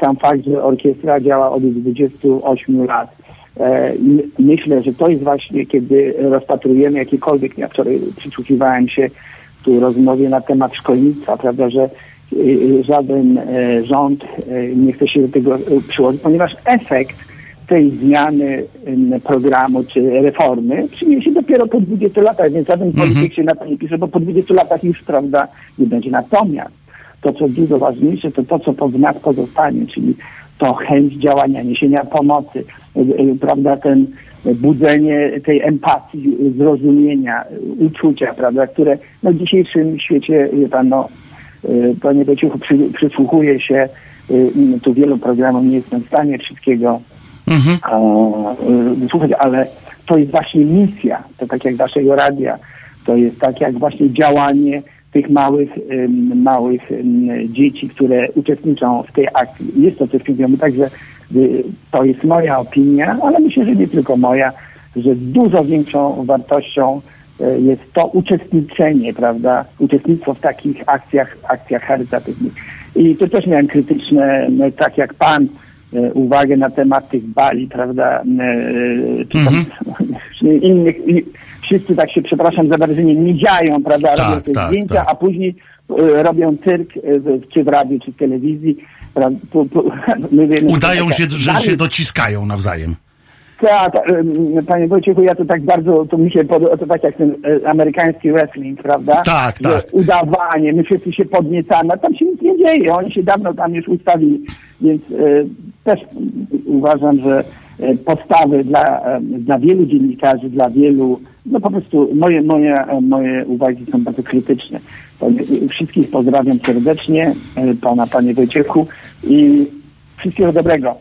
Speaker 7: sam fakt, że orkiestra działa od 28 lat. E, myślę, że to jest właśnie, kiedy rozpatrujemy jakiekolwiek, ja wczoraj przysłuchiwałem się tu rozmowie na temat szkolnictwa, prawda, że y, y, żaden e, rząd e, nie chce się do tego e, przyłożyć, ponieważ efekt tej zmiany programu czy reformy przyniesie dopiero po 20 latach, więc żaden polityk się na to nie pisze, bo po 20 latach już, prawda, nie będzie. Natomiast to, co dużo ważniejsze, to to, co po nas pozostanie, czyli to chęć działania, niesienia pomocy, y, y, prawda, ten budzenie tej empatii, zrozumienia, uczucia, prawda, które no, w dzisiejszym świecie, wie pan, no, y, panie Beciuchu, przy, przysłuchuje się tu wielu programom, nie jestem w stanie wszystkiego
Speaker 1: Mhm.
Speaker 7: słuchać, ale to jest właśnie misja, to tak jak naszego radia, to jest tak jak właśnie działanie tych małych, małych dzieci, które uczestniczą w tej akcji. Jest to coś pięknego, także y, to jest moja opinia, ale myślę, że nie tylko moja, że dużo większą wartością e, jest to uczestniczenie, prawda, uczestnictwo w takich akcjach, akcjach charytatywnych. I to też miałem krytyczne, no, tak jak pan, e, uwagę na temat tych bali, prawda, e, czy tam innych, wszyscy tak się, przepraszam za wyrażenie, miedziają, prawda,
Speaker 1: Tak,
Speaker 7: robią te
Speaker 1: tak,
Speaker 7: zdjęcia,
Speaker 1: tak.
Speaker 7: a później e, robią cyrk, e, czy w radiu, czy w telewizji. wiemy,
Speaker 1: Udają się, że się dociskają nawzajem.
Speaker 7: Tak, em, panie Wojciechu, ja to tak bardzo, to mi się podoba, to tak jak ten e, amerykański wrestling, prawda?
Speaker 1: Tak,
Speaker 7: Że
Speaker 1: tak.
Speaker 7: Udawanie, my wszyscy się podniecamy, a tam się nic nie dzieje, oni się dawno tam już ustawili, więc e, też uważam, że e, postawy dla, dla wielu dziennikarzy, dla wielu, no po prostu moje, moje, moje uwagi są bardzo krytyczne. Wszystkich pozdrawiam serdecznie, pana, panie Wojciechu i wszystkiego dobrego.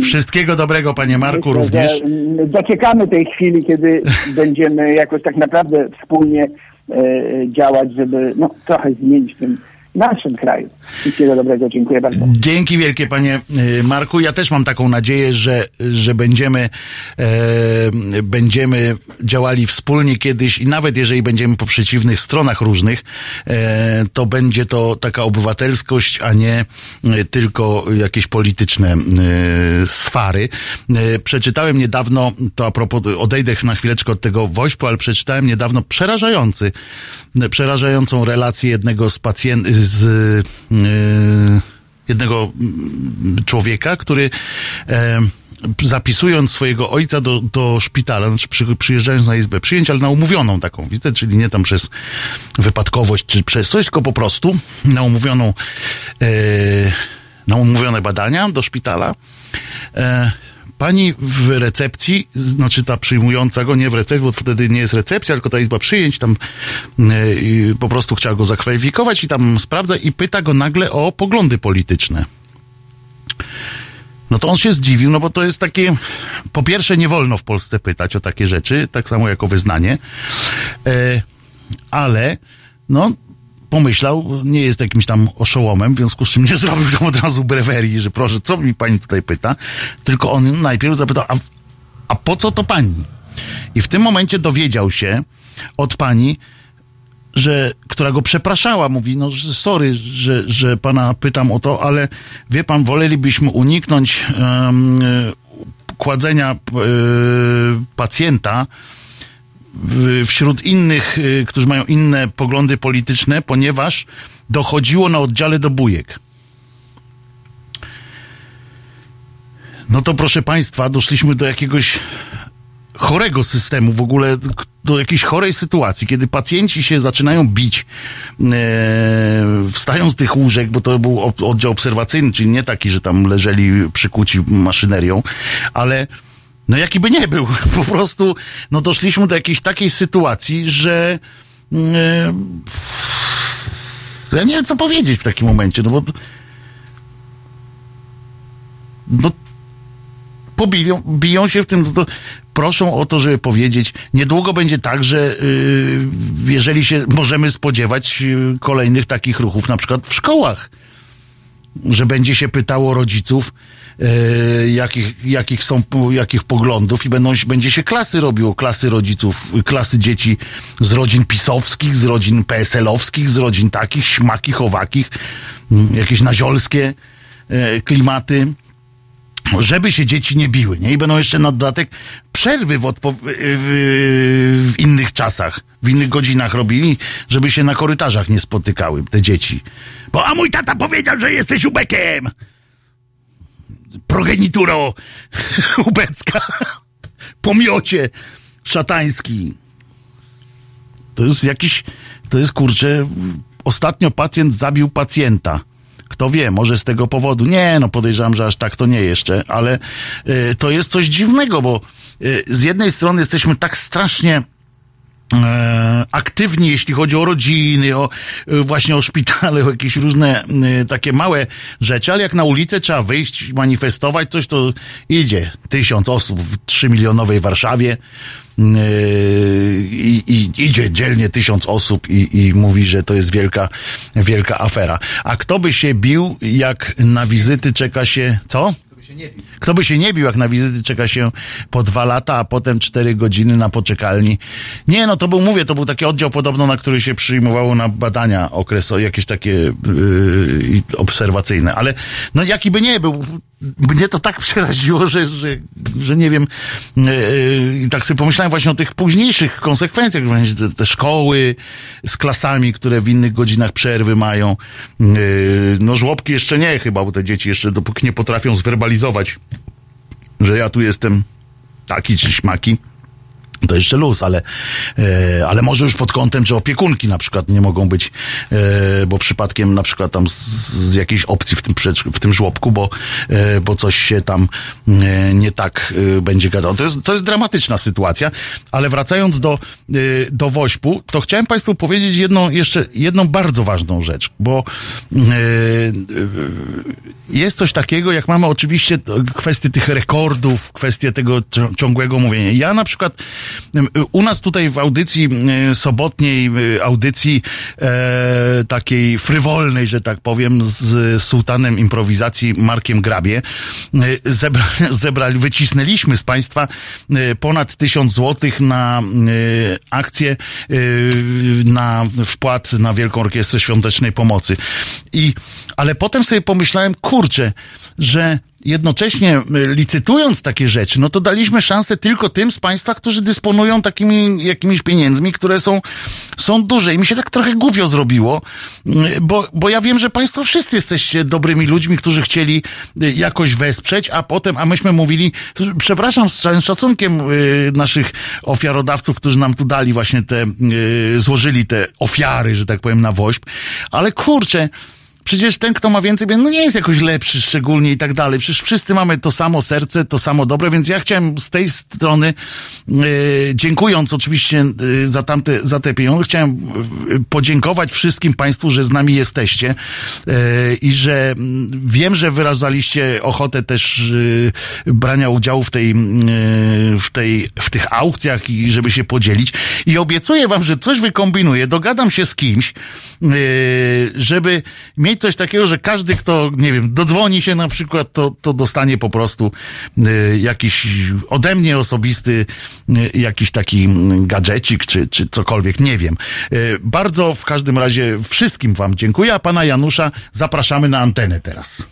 Speaker 1: Wszystkiego dobrego, panie Marku,
Speaker 7: Myślę,
Speaker 1: również.
Speaker 7: Doczekamy tej chwili, kiedy będziemy jakoś tak naprawdę wspólnie e, działać, żeby no, trochę zmienić tym naszym kraju. Wszystkiego dobrego, dziękuję bardzo.
Speaker 1: Dzięki wielkie, panie y, Marku. Ja też mam taką nadzieję, że, że będziemy, e, będziemy działali wspólnie kiedyś i nawet jeżeli będziemy po przeciwnych stronach różnych, e, to będzie to taka obywatelskość, a nie e, tylko jakieś polityczne e, sfary. E, przeczytałem niedawno, to a propos, odejdę na chwileczkę od tego woźpu, ale przeczytałem niedawno przerażający, przerażającą relację jednego z pacjentów, z e, jednego mm, człowieka, który e, zapisując swojego ojca do, do szpitala, znaczy przy, przyjeżdżając na izbę przyjęć, ale na umówioną taką wizytę, czyli nie tam przez wypadkowość, czy przez coś, tylko po prostu na umówioną, e, na umówione badania do szpitala. E, Pani w recepcji, znaczy ta przyjmująca go, nie w recepcji, bo wtedy nie jest recepcja, tylko ta izba przyjęć, tam i po prostu chciała go zakwalifikować i tam sprawdza i pyta go nagle o poglądy polityczne. No to on się zdziwił, no bo to jest takie, po pierwsze nie wolno w Polsce pytać o takie rzeczy, tak samo jako wyznanie, e, ale no pomyślał, nie jest jakimś tam oszołomem, w związku z czym nie zrobił tam od razu brewerii, że proszę, co mi pani tutaj pyta, tylko on najpierw zapytał, a, a po co to pani? I w tym momencie dowiedział się od pani, że, która go przepraszała, mówi, no że sorry, że, że pana pytam o to, ale wie pan, wolelibyśmy uniknąć um, kładzenia e, pacjenta wśród innych, y, którzy mają inne poglądy polityczne, ponieważ dochodziło na oddziale do bujek. No to proszę Państwa, doszliśmy do jakiegoś chorego systemu, w ogóle do jakiejś chorej sytuacji, kiedy pacjenci się zaczynają bić, e, wstają z tych łóżek, bo to był oddział obserwacyjny, czyli nie taki, że tam leżeli przykuci maszynerią, ale no jaki by nie był, po prostu no doszliśmy do jakiejś takiej sytuacji, że e, ja nie wiem co powiedzieć w takim momencie, no bo no pobiją, biją się w tym, to, to proszą o to, żeby powiedzieć, niedługo będzie tak, że y, jeżeli się możemy spodziewać y, kolejnych takich ruchów, na przykład w szkołach, że będzie się pytało rodziców, y, jakich, jakich są, jakich poglądów i będą, będzie się klasy robiło, klasy rodziców, klasy dzieci z rodzin pisowskich, z rodzin PSL-owskich, z rodzin takich, śmakich, owakich, jakieś naziolskie y, klimaty żeby się dzieci nie biły, nie? I będą jeszcze na dodatek przerwy w, w innych czasach, w innych godzinach robili, żeby się na korytarzach nie spotykały te dzieci. Bo a mój tata powiedział, że jesteś ubekiem! Progenituro ubecka. Pomiocie szatański. To jest jakiś, to jest kurczę, ostatnio pacjent zabił pacjenta. Kto wie, może z tego powodu. Nie, no podejrzewam, że aż tak to nie jeszcze, ale y, to jest coś dziwnego, bo y, z jednej strony jesteśmy tak strasznie aktywni, jeśli chodzi o rodziny, o e, właśnie o szpitale, o jakieś różne e, takie małe rzeczy, ale jak na ulicę trzeba wyjść, manifestować coś, to idzie tysiąc osób w trzymilionowej Warszawie e, i, i idzie dzielnie tysiąc osób i, i mówi, że to jest wielka, wielka afera. A kto by się bił, jak na wizyty czeka się, co? Kto by się nie bił, jak na wizyty czeka się po dwa lata, a potem cztery godziny na poczekalni. Nie, no to był, mówię, to był taki oddział podobno, na który się przyjmowało na badania okresowe, jakieś takie yy, obserwacyjne. Ale no jaki by nie był, mnie to tak przeraziło, że, że, że nie wiem, yy, i tak sobie pomyślałem właśnie o tych późniejszych konsekwencjach, właśnie te, szkoły z klasami, które w innych godzinach przerwy mają. Yy, no żłobki jeszcze nie chyba, bo te dzieci jeszcze dopóki nie potrafią zwerbalizować, że ja tu jestem taki czy śmaki. To jeszcze luz, ale, e, ale może już pod kątem, że opiekunki na przykład nie mogą być, e, bo przypadkiem na przykład tam z, z jakiejś opcji w tym, w tym żłobku, bo, e, bo coś się tam nie tak będzie gadało. To jest, to jest dramatyczna sytuacja, ale wracając do, do Wośpu, to chciałem Państwu powiedzieć jedną, jeszcze jedną bardzo ważną rzecz, bo jest coś takiego, jak mamy oczywiście kwestię tych rekordów, kwestię tego cią- ciągłego mówienia. Ja na przykład u nas tutaj w audycji sobotniej, audycji e, takiej frywolnej, że tak powiem, z sułtanem improwizacji Markiem Grabie, e, zebra, zebrali, wycisnęliśmy z Państwa e, ponad tysiąc złotych na e, akcję, na wpłat na Wielką Orkiestrę Świątecznej Pomocy. I, ale potem sobie pomyślałem, kurczę, że jednocześnie licytując takie rzeczy, no to daliśmy szansę tylko tym z Państwa, którzy dysponują takimi jakimiś pieniędzmi, które są, są duże. I mi się tak trochę głupio zrobiło, bo, bo ja wiem, że Państwo wszyscy jesteście dobrymi ludźmi, którzy chcieli y, jakoś wesprzeć, a potem, a myśmy mówili, przepraszam z szacunkiem y, naszych ofiarodawców, którzy nam tu dali właśnie te, y, złożyli te ofiary, że tak powiem, na woźb, ale kurczę, Przecież ten, kto ma więcej, no nie jest jakoś lepszy szczególnie i tak dalej. Przecież wszyscy mamy to samo serce, to samo dobre, więc ja chciałem z tej strony, e, dziękując oczywiście e, za tamte, za te pieniądze, chciałem e, podziękować wszystkim Państwu, że z nami jesteście i że wiem, że wyrażaliście ochotę też brania udziału w tej, w tej, w tych aukcjach i żeby się podzielić. I obiecuję Wam, że coś wykombinuję, dogadam się z kimś, żeby mieć coś takiego, że każdy, kto, nie wiem, dodzwoni się na przykład, to, to dostanie po prostu y, jakiś ode mnie osobisty y, jakiś taki mm, gadżecik, czy, czy cokolwiek, nie wiem. Y, bardzo w każdym razie wszystkim wam dziękuję, a pana Janusza zapraszamy na antenę teraz.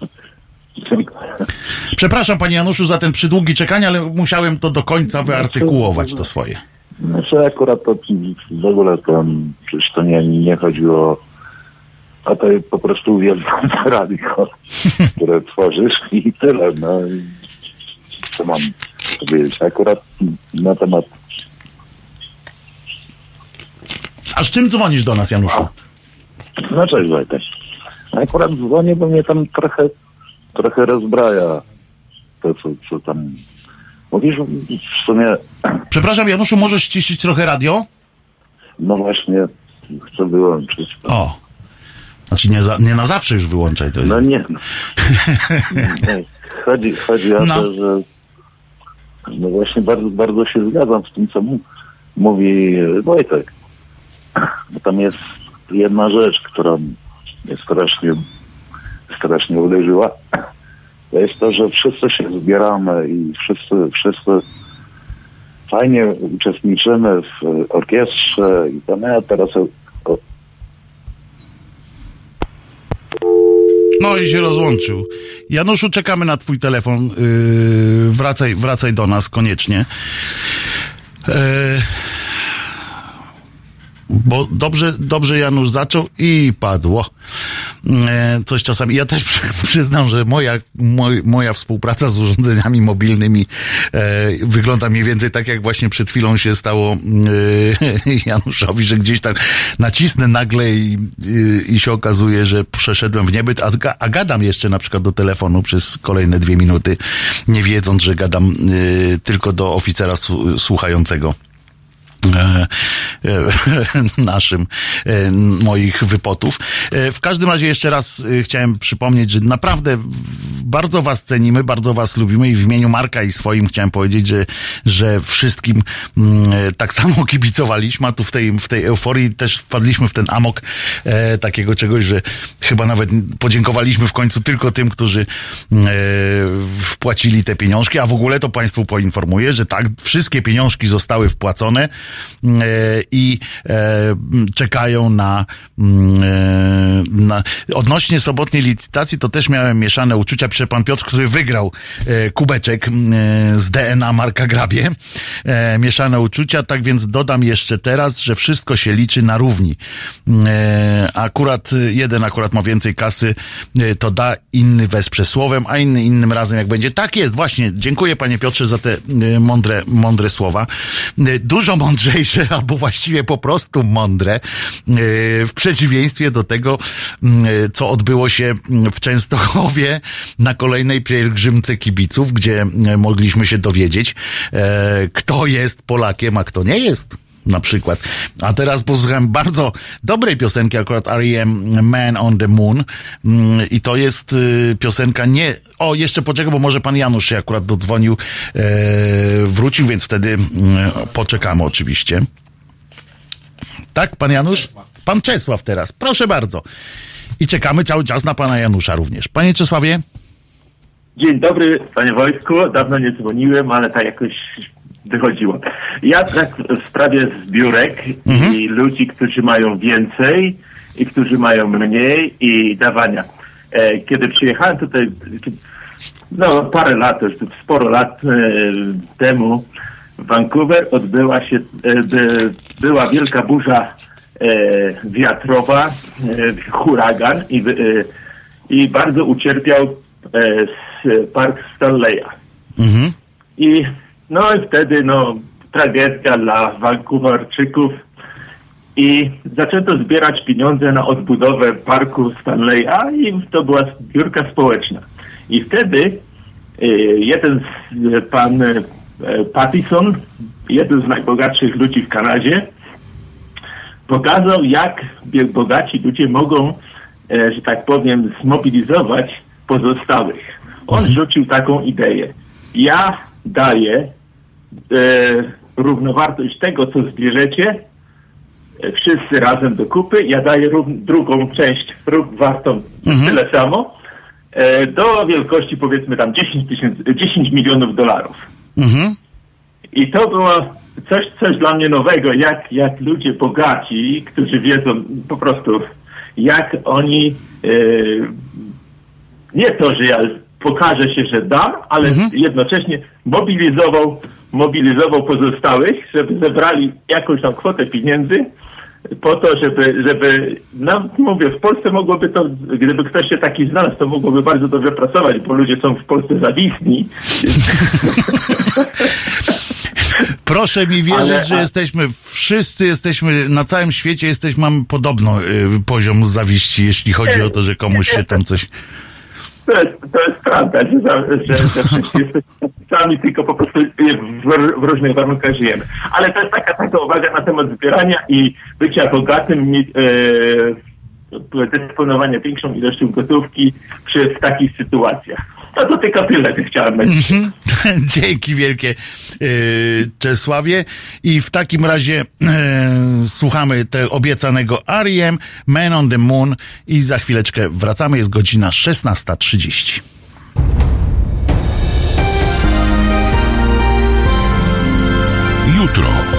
Speaker 1: Przepraszam panie Januszu za ten przydługi czekanie, ale musiałem to do końca wyartykułować to swoje.
Speaker 8: Znaczy akurat to w ogóle to przecież to nie, nie chodziło a to po prostu uwielbiam to radio, które tworzysz i tyle. No i co mam powiedzieć? Akurat na temat
Speaker 1: A z czym dzwonisz do nas, Januszu?
Speaker 8: No cześć Wojtek. Akurat dzwonię, bo mnie tam trochę, trochę rozbraja to, co, co tam mówisz. W sumie,
Speaker 1: Przepraszam, Januszu, możesz ściszyć trochę radio?
Speaker 8: no właśnie, chcę wyłączyć.
Speaker 1: O. Znaczy nie, za, nie na zawsze już wyłączaj to.
Speaker 8: No nie. No. Nie, chodzi, chodzi o
Speaker 1: No.
Speaker 8: to, że no właśnie bardzo, bardzo się zgadzam z tym, co mu, mówi Wojtek. Bo tam jest jedna rzecz, która mnie strasznie, strasznie uderzyła. To jest to, że wszyscy się zbieramy i wszyscy, wszyscy fajnie uczestniczymy w orkiestrze i tam ja teraz o, o,
Speaker 1: No i się rozłączył. Januszu, czekamy na twój telefon. Yy, wracaj, wracaj do nas koniecznie. Yy, bo dobrze, dobrze Janusz zaczął i padło. E, coś czasami. Ja też przy, przyznam, że moja, moj, moja współpraca z urządzeniami mobilnymi e, wygląda mniej więcej tak, jak właśnie przed chwilą się stało e, Januszowi, że gdzieś tam nacisnę nagle i, i, i się okazuje, że przeszedłem w niebyt, a, a gadam jeszcze na przykład do telefonu przez kolejne dwie minuty, nie wiedząc, że gadam e, tylko do oficera słuchającego. E, e, naszym e, moich wypotów. W każdym razie jeszcze raz chciałem przypomnieć, że naprawdę bardzo was cenimy, bardzo was lubimy i w imieniu Marka i swoim chciałem powiedzieć, że, że wszystkim mm, tak samo kibicowaliśmy, a tu w tej, w tej euforii też wpadliśmy w ten amok takiego czegoś, że chyba nawet podziękowaliśmy w końcu tylko tym, którzy e, wpłacili te pieniążki, a w ogóle to Państwu poinformuję, że tak, wszystkie pieniążki zostały wpłacone i e, czekają na, mm, e, na... Odnośnie sobotniej licytacji to też miałem mieszane uczucia. Pisze pan Piotr, który wygrał e, kubeczek z DNA Marka Grabie. Mieszane uczucia, tak więc dodam jeszcze teraz, że wszystko się liczy na równi. Akurat jeden akurat ma więcej kasy, to da, inny wesprze słowem, a inny innym razem jak będzie. Tak jest, właśnie. Dziękuję panie Piotrze za te mądre, mądre słowa. Dużo mądrzejsze, albo właściwie po prostu mądre, e, w przeciwieństwie do tego, e, co odbyło się w Częstochowie na kolejnej pielgrzymce kibiców, gdzie mogliśmy się dowiedzieć, e, kto jest Polakiem, a kto nie jest na przykład. A teraz posłuchałem bardzo dobrej piosenki, akurat R.E.M. Man on the Moon. Mm, I to jest y, piosenka nie... O, jeszcze poczekaj, bo może pan Janusz się akurat dodzwonił, e, wrócił, więc wtedy mm, poczekamy oczywiście. Tak, pan Janusz? Pan Czesław teraz. Proszę bardzo. I czekamy cały czas na pana Janusza również. Panie Czesławie?
Speaker 9: Dzień dobry, panie Wojtku. Dawno nie dzwoniłem, ale tak jakoś wychodziło. Ja tak w sprawie zbiórek i ludzi, którzy mają więcej i którzy mają mniej i dawania. E, Kiedy przyjechałem tutaj, no parę lat, już sporo lat e, temu w Vancouver odbyła się, e, by, była wielka burza e, wiatrowa, e, huragan i, e, i bardzo ucierpiał park Stanleya.
Speaker 1: Mhm.
Speaker 9: I no i wtedy no tragedia dla Vancouverczyków i zaczęto zbierać pieniądze na odbudowę parku Stanleya i to była zbiórka społeczna. I wtedy y, jeden z, pan y, Pattison, jeden z najbogatszych ludzi w Kanadzie, pokazał, jak bogaci ludzie mogą, e, że tak powiem, zmobilizować pozostałych. On rzucił taką ideę. Ja daję równowartość tego, co zbierzecie, e, wszyscy razem do kupy. Ja daję drugą część wartą tyle samo, e, do wielkości powiedzmy tam 10, tysięcy, 10 milionów dolarów.
Speaker 1: Mhm.
Speaker 9: I to było coś, coś dla mnie nowego, jak, jak ludzie bogaci, którzy wiedzą po prostu, jak oni e, nie to, że ja pokażę się, że dam, ale jednocześnie mobilizował, mobilizował pozostałych, żeby zebrali jakąś tam kwotę pieniędzy po to, żeby, żeby no mówię, w Polsce mogłoby to, gdyby ktoś się taki znalazł, to mogłoby bardzo dobrze pracować, bo ludzie są w Polsce zawisni.
Speaker 1: Proszę mi wierzyć,
Speaker 9: Ale-
Speaker 1: że
Speaker 9: a-
Speaker 1: jesteśmy, wszyscy jesteśmy, na całym świecie jesteśmy, mamy podobno y, poziom zawiści, jeśli chodzi o to, że komuś się tam coś...
Speaker 9: To jest, to jest prawda, że, że, że wszyscy jesteśmy sami, tylko po prostu w, w różnych warunkach żyjemy. Ale to jest taka, taka uwaga na temat zbierania i bycia bogatym, e, dysponowania większą ilością gotówki przy w takich sytuacjach. No to tylko tyle, chciałem powiedzieć.
Speaker 1: Mhm. Dzięki wielkie Czesławie. I w takim razie y, słuchamy tego obiecanego Ariem, Man on the Moon i za chwileczkę wracamy. Jest godzina 16.30.
Speaker 10: Jutro.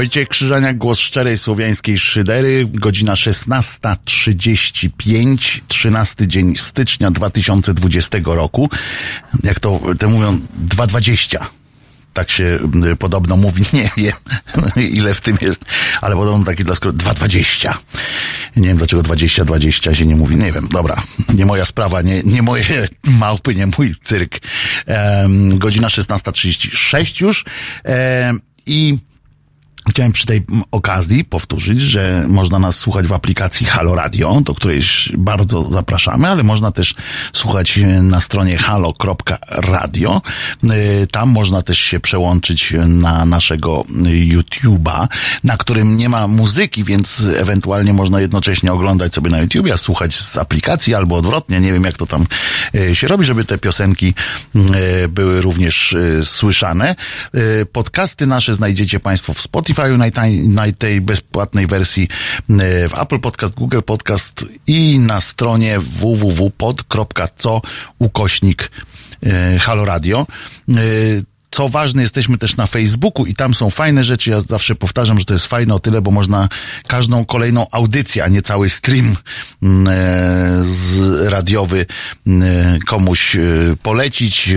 Speaker 1: Wojciech Krzyżaniak, głos szczerej słowiańskiej szydery, godzina 16.35, 13 dzień stycznia 2020 roku. Jak to te mówią, 2.20. tak się y, podobno mówi, nie wiem ile w tym jest, ale podobno taki dla skrótu 2,20. Nie wiem dlaczego 20, 20 się nie mówi, nie wiem, dobra, nie moja sprawa, nie, nie moje małpy, nie mój cyrk. Em, godzina 16.36 już em, i Chciałem przy tej okazji powtórzyć, że można nas słuchać w aplikacji Halo Radio, do której bardzo zapraszamy, ale można też słuchać na stronie halo.radio. E, Tam można też się przełączyć na naszego YouTube'a, na którym nie ma muzyki, więc ewentualnie można jednocześnie oglądać sobie na YouTubie, a słuchać z aplikacji albo odwrotnie. Nie wiem, jak to tam e, się robi, żeby te piosenki e, były również słyszane. Podcasty nasze znajdziecie Państwo w Spotify, Spotify, na, na tej bezpłatnej wersji e, w Apple Podcast, Google Podcast i na stronie www.pod.co ukośnik e, Halo Radio. E, co ważne, jesteśmy też na Facebooku i tam są fajne rzeczy. Ja zawsze powtarzam, że to jest fajne o tyle, bo można każdą kolejną audycję, a nie cały stream mm, e, z radiowy mm, komuś e, polecić. E,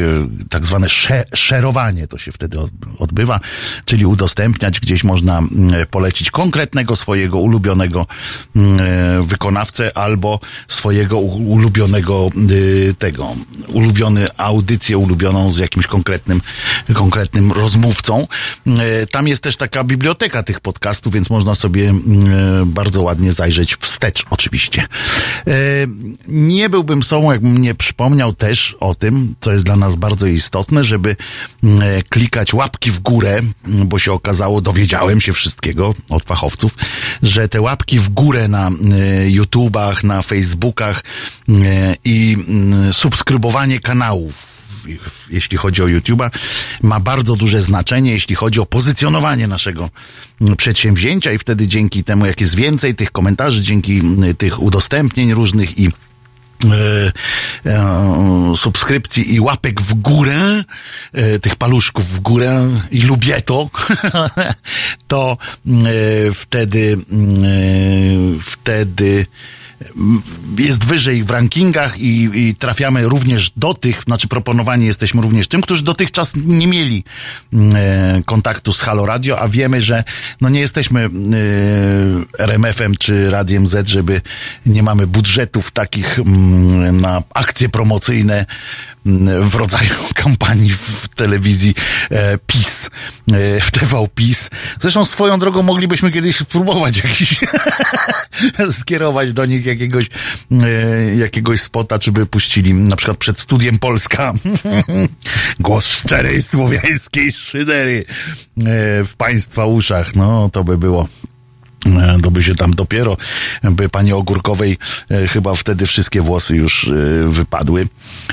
Speaker 1: Tak zwane sze- szerowanie to się wtedy od- odbywa, czyli udostępniać. Gdzieś można mm, polecić konkretnego swojego ulubionego e, wykonawcę albo swojego ulubionego y, tego, ulubiony audycję ulubioną z jakimś konkretnym konkretnym rozmówcą. E, Tam jest też taka biblioteka tych podcastów, więc można sobie mm, e, bardzo ładnie zajrzeć wstecz oczywiście. E, Nie byłbym sobą, jakbym nie przypomniał też o tym, co jest dla nas bardzo istotne, żeby mm, klikać łapki w górę, mm, bo się okazało, dowiedziałem się wszystkiego od fachowców, że te łapki w górę na YouTubach, na Facebookach i subskrybowanie kanałów jeśli chodzi o YouTube'a, ma bardzo duże znaczenie, jeśli chodzi o pozycjonowanie naszego mm, przedsięwzięcia i wtedy dzięki temu, jak jest więcej tych komentarzy, dzięki mm, tych udostępnień różnych i e, e, subskrypcji i łapek w górę, e, tych paluszków w górę i lubię to, to mm, wtedy, wtedy jest wyżej w rankingach i, i trafiamy również do tych, znaczy proponowani jesteśmy również tym, którzy dotychczas nie mieli mm, e, kontaktu z Halo Radio, a wiemy, że no nie jesteśmy e, RMF-em czy Radiem Z, żeby nie mamy budżetów takich mm, na akcje promocyjne w rodzaju kampanii w telewizji e, PiS, e, w TV PiS. Zresztą swoją drogą moglibyśmy kiedyś spróbować jakiś skierować do nich jakiegoś, e, jakiegoś spota, czy by puścili na przykład przed studiem Polska głos szczerej słowiańskiej szydery w państwa uszach. No, to by było to by się tam dopiero, by pani Ogórkowej e, chyba wtedy wszystkie włosy już e, wypadły,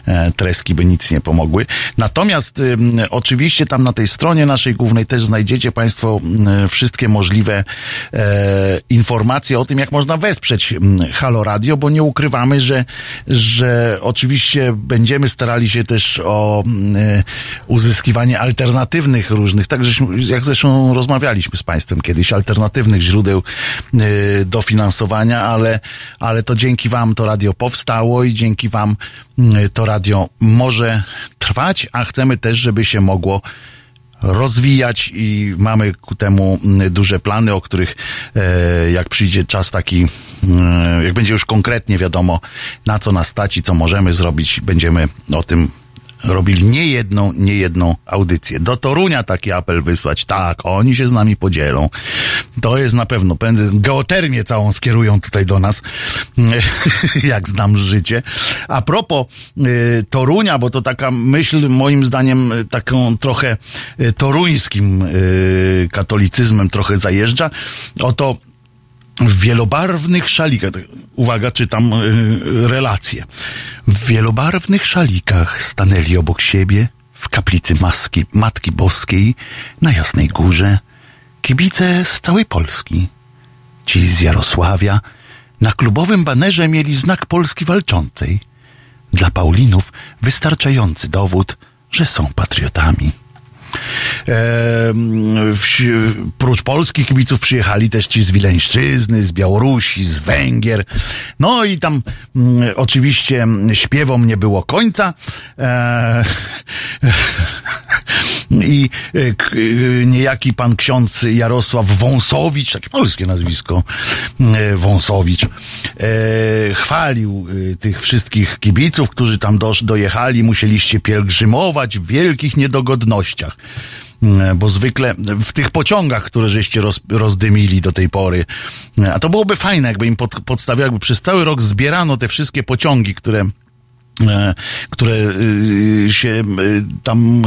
Speaker 1: e, treski by nic nie pomogły. Natomiast oczywiście tam na tej stronie naszej głównej też znajdziecie państwo wszystkie możliwe e, informacje o tym, jak można wesprzeć Halo Radio, bo nie ukrywamy, że, że oczywiście będziemy starali się też o e, uzyskiwanie alternatywnych różnych, tak jak zresztą rozmawialiśmy z państwem kiedyś, alternatywnych źródeł y, dofinansowania, ale, ale to dzięki wam to radio powstało i dzięki wam y, to radio może trwać, a chcemy też, żeby się mogło rozwijać i mamy ku temu mm, duże plany, o których jak przyjdzie czas taki, jak będzie już konkretnie wiadomo, na co nas stać i co możemy zrobić, będziemy o tym robili nie jedną, nie jedną audycję. Do Torunia taki apel wysłać. Tak, oni się z nami podzielą. To jest na pewno. Geotermię całą skierują tutaj do nas, jak znam życie. A propos y, Torunia, bo to taka myśl moim zdaniem y, taką trochę y, toruńskim katolicyzmem trochę zajeżdża. Oto w wielobarwnych szalikach, uwaga, czytam y, relacje. W wielobarwnych szalikach stanęli obok siebie w kaplicy Maski, Matki Boskiej na Jasnej Górze kibice z całej Polski. Ci z Jarosławia na klubowym banerze mieli znak Polski walczącej. Dla Paulinów wystarczający dowód, że są patriotami. Prócz polskich kibiców przyjechali też ci z Wileńszczyzny, z Białorusi, z Węgier. No i tam mm, oczywiście śpiewom nie było końca. I e, e, niejaki pan ksiądz Jarosław Wąsowicz, takie polskie nazwisko, e, Wąsowicz, chwalił tych wszystkich kibiców, którzy tam dojechali, musieliście pielgrzymować w wielkich niedogodnościach. E, Bo zwykle w tych pociągach, które żeście roz, rozdymili do tej pory, e, a to byłoby fajne, jakby im pod, jakby przez cały rok zbierano te wszystkie pociągi, które które y, się y, tam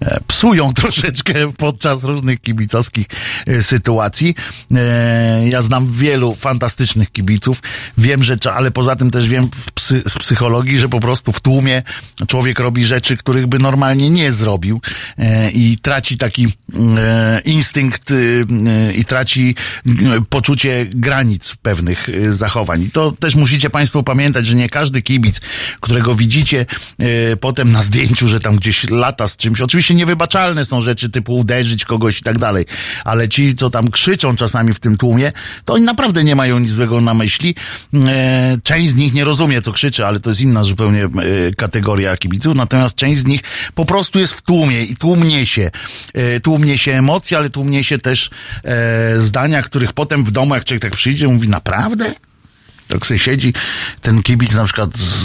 Speaker 1: e, psują troszeczkę podczas różnych kibicowskich e, sytuacji. E, Ja znam wielu fantastycznych kibiców. Wiem, że, ale poza tym też wiem z psychologii, że po prostu w tłumie człowiek robi rzeczy, których by normalnie nie zrobił e, i traci taki e, instynkt i traci poczucie granic pewnych zachowań. I to też musicie Państwo pamiętać, że nie każdy kibic, którego widzicie y, potem na zdjęciu, że tam gdzieś lata z czymś. Oczywiście niewybaczalne są rzeczy typu uderzyć kogoś i tak dalej, ale ci, co tam krzyczą czasami w tym tłumie, to oni naprawdę nie mają nic złego na myśli. E, Część z nich nie rozumie, co krzyczy, ale to jest inna zupełnie e, kategoria kibiców. Natomiast część z nich po prostu jest w tłumie i tłumnie się. Tłumnie się emocje, ale tłumnie się też zdania, których potem w domu, jak człowiek tak przyjdzie, mówi, naprawdę? Tak sobie siedzi ten kibic na przykład z,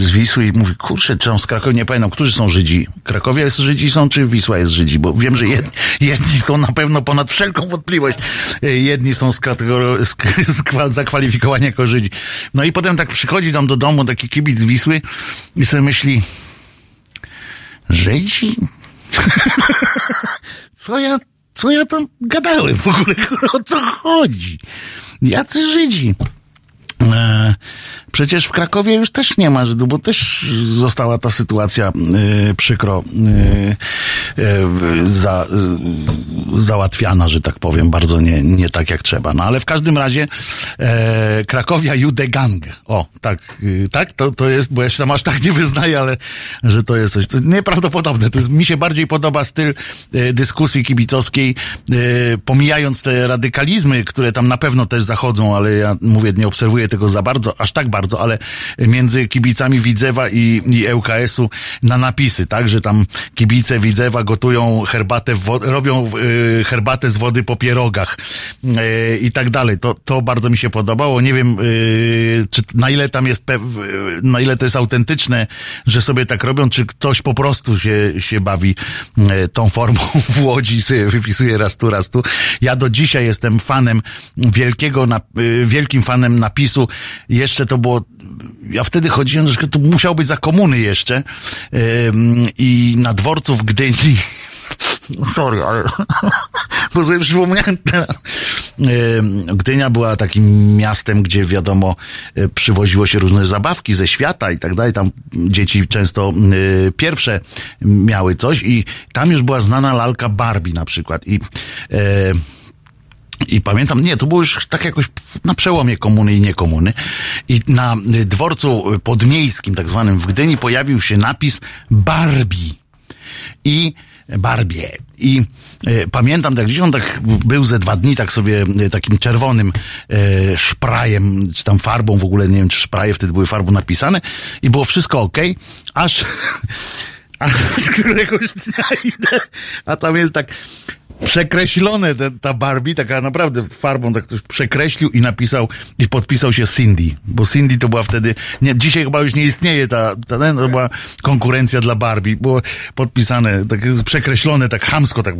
Speaker 1: z Wisły i mówi, kurczę, czy z Krakowi, nie pamiętam, którzy są Żydzi? Krakowie jest Żydzi są, czy Wisła jest Żydzi? Bo wiem, że jedni, jedni są na pewno ponad wszelką wątpliwość. Jedni są z kategorii, z, z, kwa- zakwalifikowani jako Żydzi. No i potem tak przychodzi tam do domu taki kibic z Wisły i sobie myśli, Żydzi? co ja, co ja tam gadałem w ogóle? O co chodzi? Jacy Żydzi? E, Przecież w Krakowie już też nie ma Żydów, bo też została ta sytuacja e, przykro e, e, za, załatwiana, że tak powiem, bardzo nie, nie tak jak trzeba. No ale w każdym razie Krakowia Jude Gang. O, tak, e, tak, to, to jest, bo ja się tam aż tak nie wyznaję, ale że to jest coś to jest nieprawdopodobne. To jest, mi się bardziej podoba styl dyskusji kibicowskiej, pomijając te radykalizmy, które tam na pewno też zachodzą, ale ja mówię, nie obserwuję tego za bardzo, aż tak bardzo, ale między kibicami Widzewa i, i ŁKS-u na napisy, tak, że tam kibice Widzewa gotują herbatę, wo- robią e, herbatę z wody po pierogach e, i tak dalej. To, to bardzo mi się podobało. Nie wiem, e, czy na ile tam jest, pew, na ile to jest autentyczne, że sobie tak robią, czy ktoś po prostu się, się bawi tą formą w Łodzi sobie wypisuje raz tu, raz tu. Ja do dzisiaj jestem fanem wielkiego, na, wielkim fanem napisu. Jeszcze to było, ja wtedy chodziłem, że to musiał być za komuny jeszcze i na dworcu w Gdyni sorry, ale bo sobie przypomniałem teraz. Gdynia była takim miastem, gdzie wiadomo, y, przywoziło się różne zabawki ze świata i tak dalej. Tam dzieci często y, pierwsze miały coś i tam już była znana lalka Barbie na przykład. I y, i pamiętam, nie, to było już tak jakoś na przełomie komuny i niekomuny. I na y, dworcu podmiejskim, tak zwanym w Gdyni, pojawił się napis Barbie. I Barbie. I e, pamiętam, tak gdzieś on tak był ze dwa dni, tak sobie e, takim czerwonym e, szprajem, czy tam farbą w ogóle, nie wiem, czy szpraje wtedy były farbą napisane i było wszystko ok, aż, aż któregoś dnia idę, a tam jest tak przekreślone te, ta Barbie, taka naprawdę farbą tak ktoś przekreślił i napisał i podpisał się Cindy, bo Cindy to była wtedy, nie, dzisiaj chyba już nie istnieje ta, ta ten, to była konkurencja dla Barbie, było podpisane, tak przekreślone, tak chamsko, tak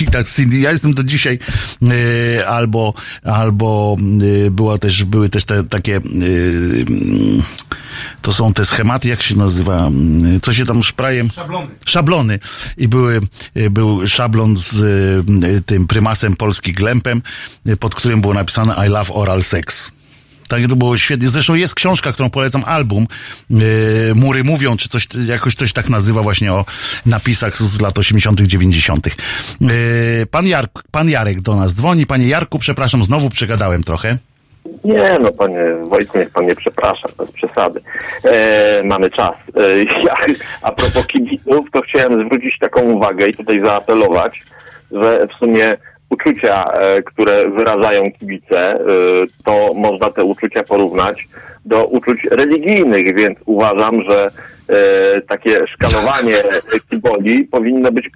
Speaker 1: i tak Cindy, ja jestem do dzisiaj e, albo, albo e, była też, były też te takie e, to są te schematy, jak się nazywa, co się tam szprajem?
Speaker 11: Szablony.
Speaker 1: Szablony. I były, był szablon z tym prymasem Polski Glempem, y, pod którym było napisane I love oral sex. Tak, to było świetnie. Zresztą jest książka, którą polecam, album. Yy, Mury mówią, czy coś, jakoś coś tak nazywa właśnie o napisach z lat 80., 90. Yy, pan, Jark, pan Jarek do nas dzwoni. Panie Jarku, przepraszam, znowu przegadałem trochę.
Speaker 12: Nie, no panie Wojtku, niech pan nie przeprasza, bez przesady. E, mamy czas. E, ja, a propos kibiców, to chciałem zwrócić taką uwagę i tutaj zaapelować, że w sumie uczucia, e, które wyrażają kibice, e, to można te uczucia porównać do uczuć religijnych, więc uważam, że takie szkalowanie kiboli powinno być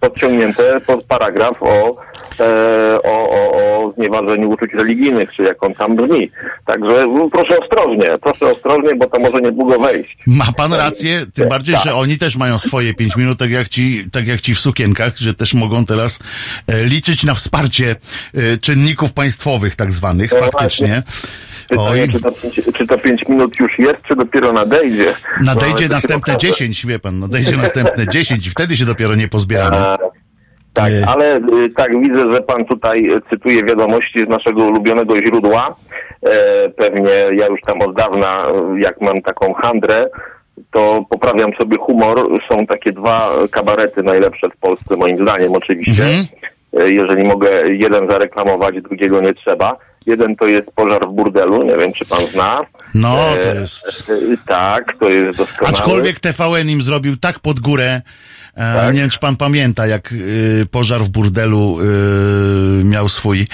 Speaker 12: podciągnięte, pod paragraf o, e, o, o, o znieważeniu uczuć religijnych, czy jak on tam brzmi. Także no, proszę ostrożnie, proszę ostrożnie, bo to może niedługo wejść.
Speaker 1: Ma pan rację, tym bardziej,
Speaker 12: Tak.
Speaker 1: że oni też mają swoje pięć minut, tak jak ci, tak jak ci w sukienkach, że też mogą teraz e, liczyć na wsparcie e, czynników państwowych tak zwanych,
Speaker 12: No
Speaker 1: faktycznie.
Speaker 12: Pytanie, czy to, pięć, czy to pięć minut już jest, czy dopiero nadejdzie?
Speaker 1: Nadejdzie
Speaker 12: No,
Speaker 1: następne
Speaker 12: to się
Speaker 1: 10, wie pan, nadejdzie następne 10 i wtedy się dopiero nie pozbieramy.
Speaker 12: A, Tak, ale y, tak widzę, że pan tutaj y, cytuje wiadomości z naszego ulubionego źródła. E, pewnie ja już tam od dawna, y, jak mam taką handrę, to poprawiam sobie humor. Są takie dwa kabarety najlepsze w Polsce, moim zdaniem oczywiście. E, Jeżeli mogę jeden zareklamować, drugiego nie trzeba. Jeden to jest Pożar w burdelu, nie wiem czy pan zna.
Speaker 1: No, to
Speaker 12: E,
Speaker 1: jest...
Speaker 12: e, Tak, to jest doskonałe.
Speaker 1: Aczkolwiek TVN im zrobił tak pod górę, e,
Speaker 12: Tak.
Speaker 1: nie wiem czy pan pamięta, jak y, pożar w burdelu y, miał swój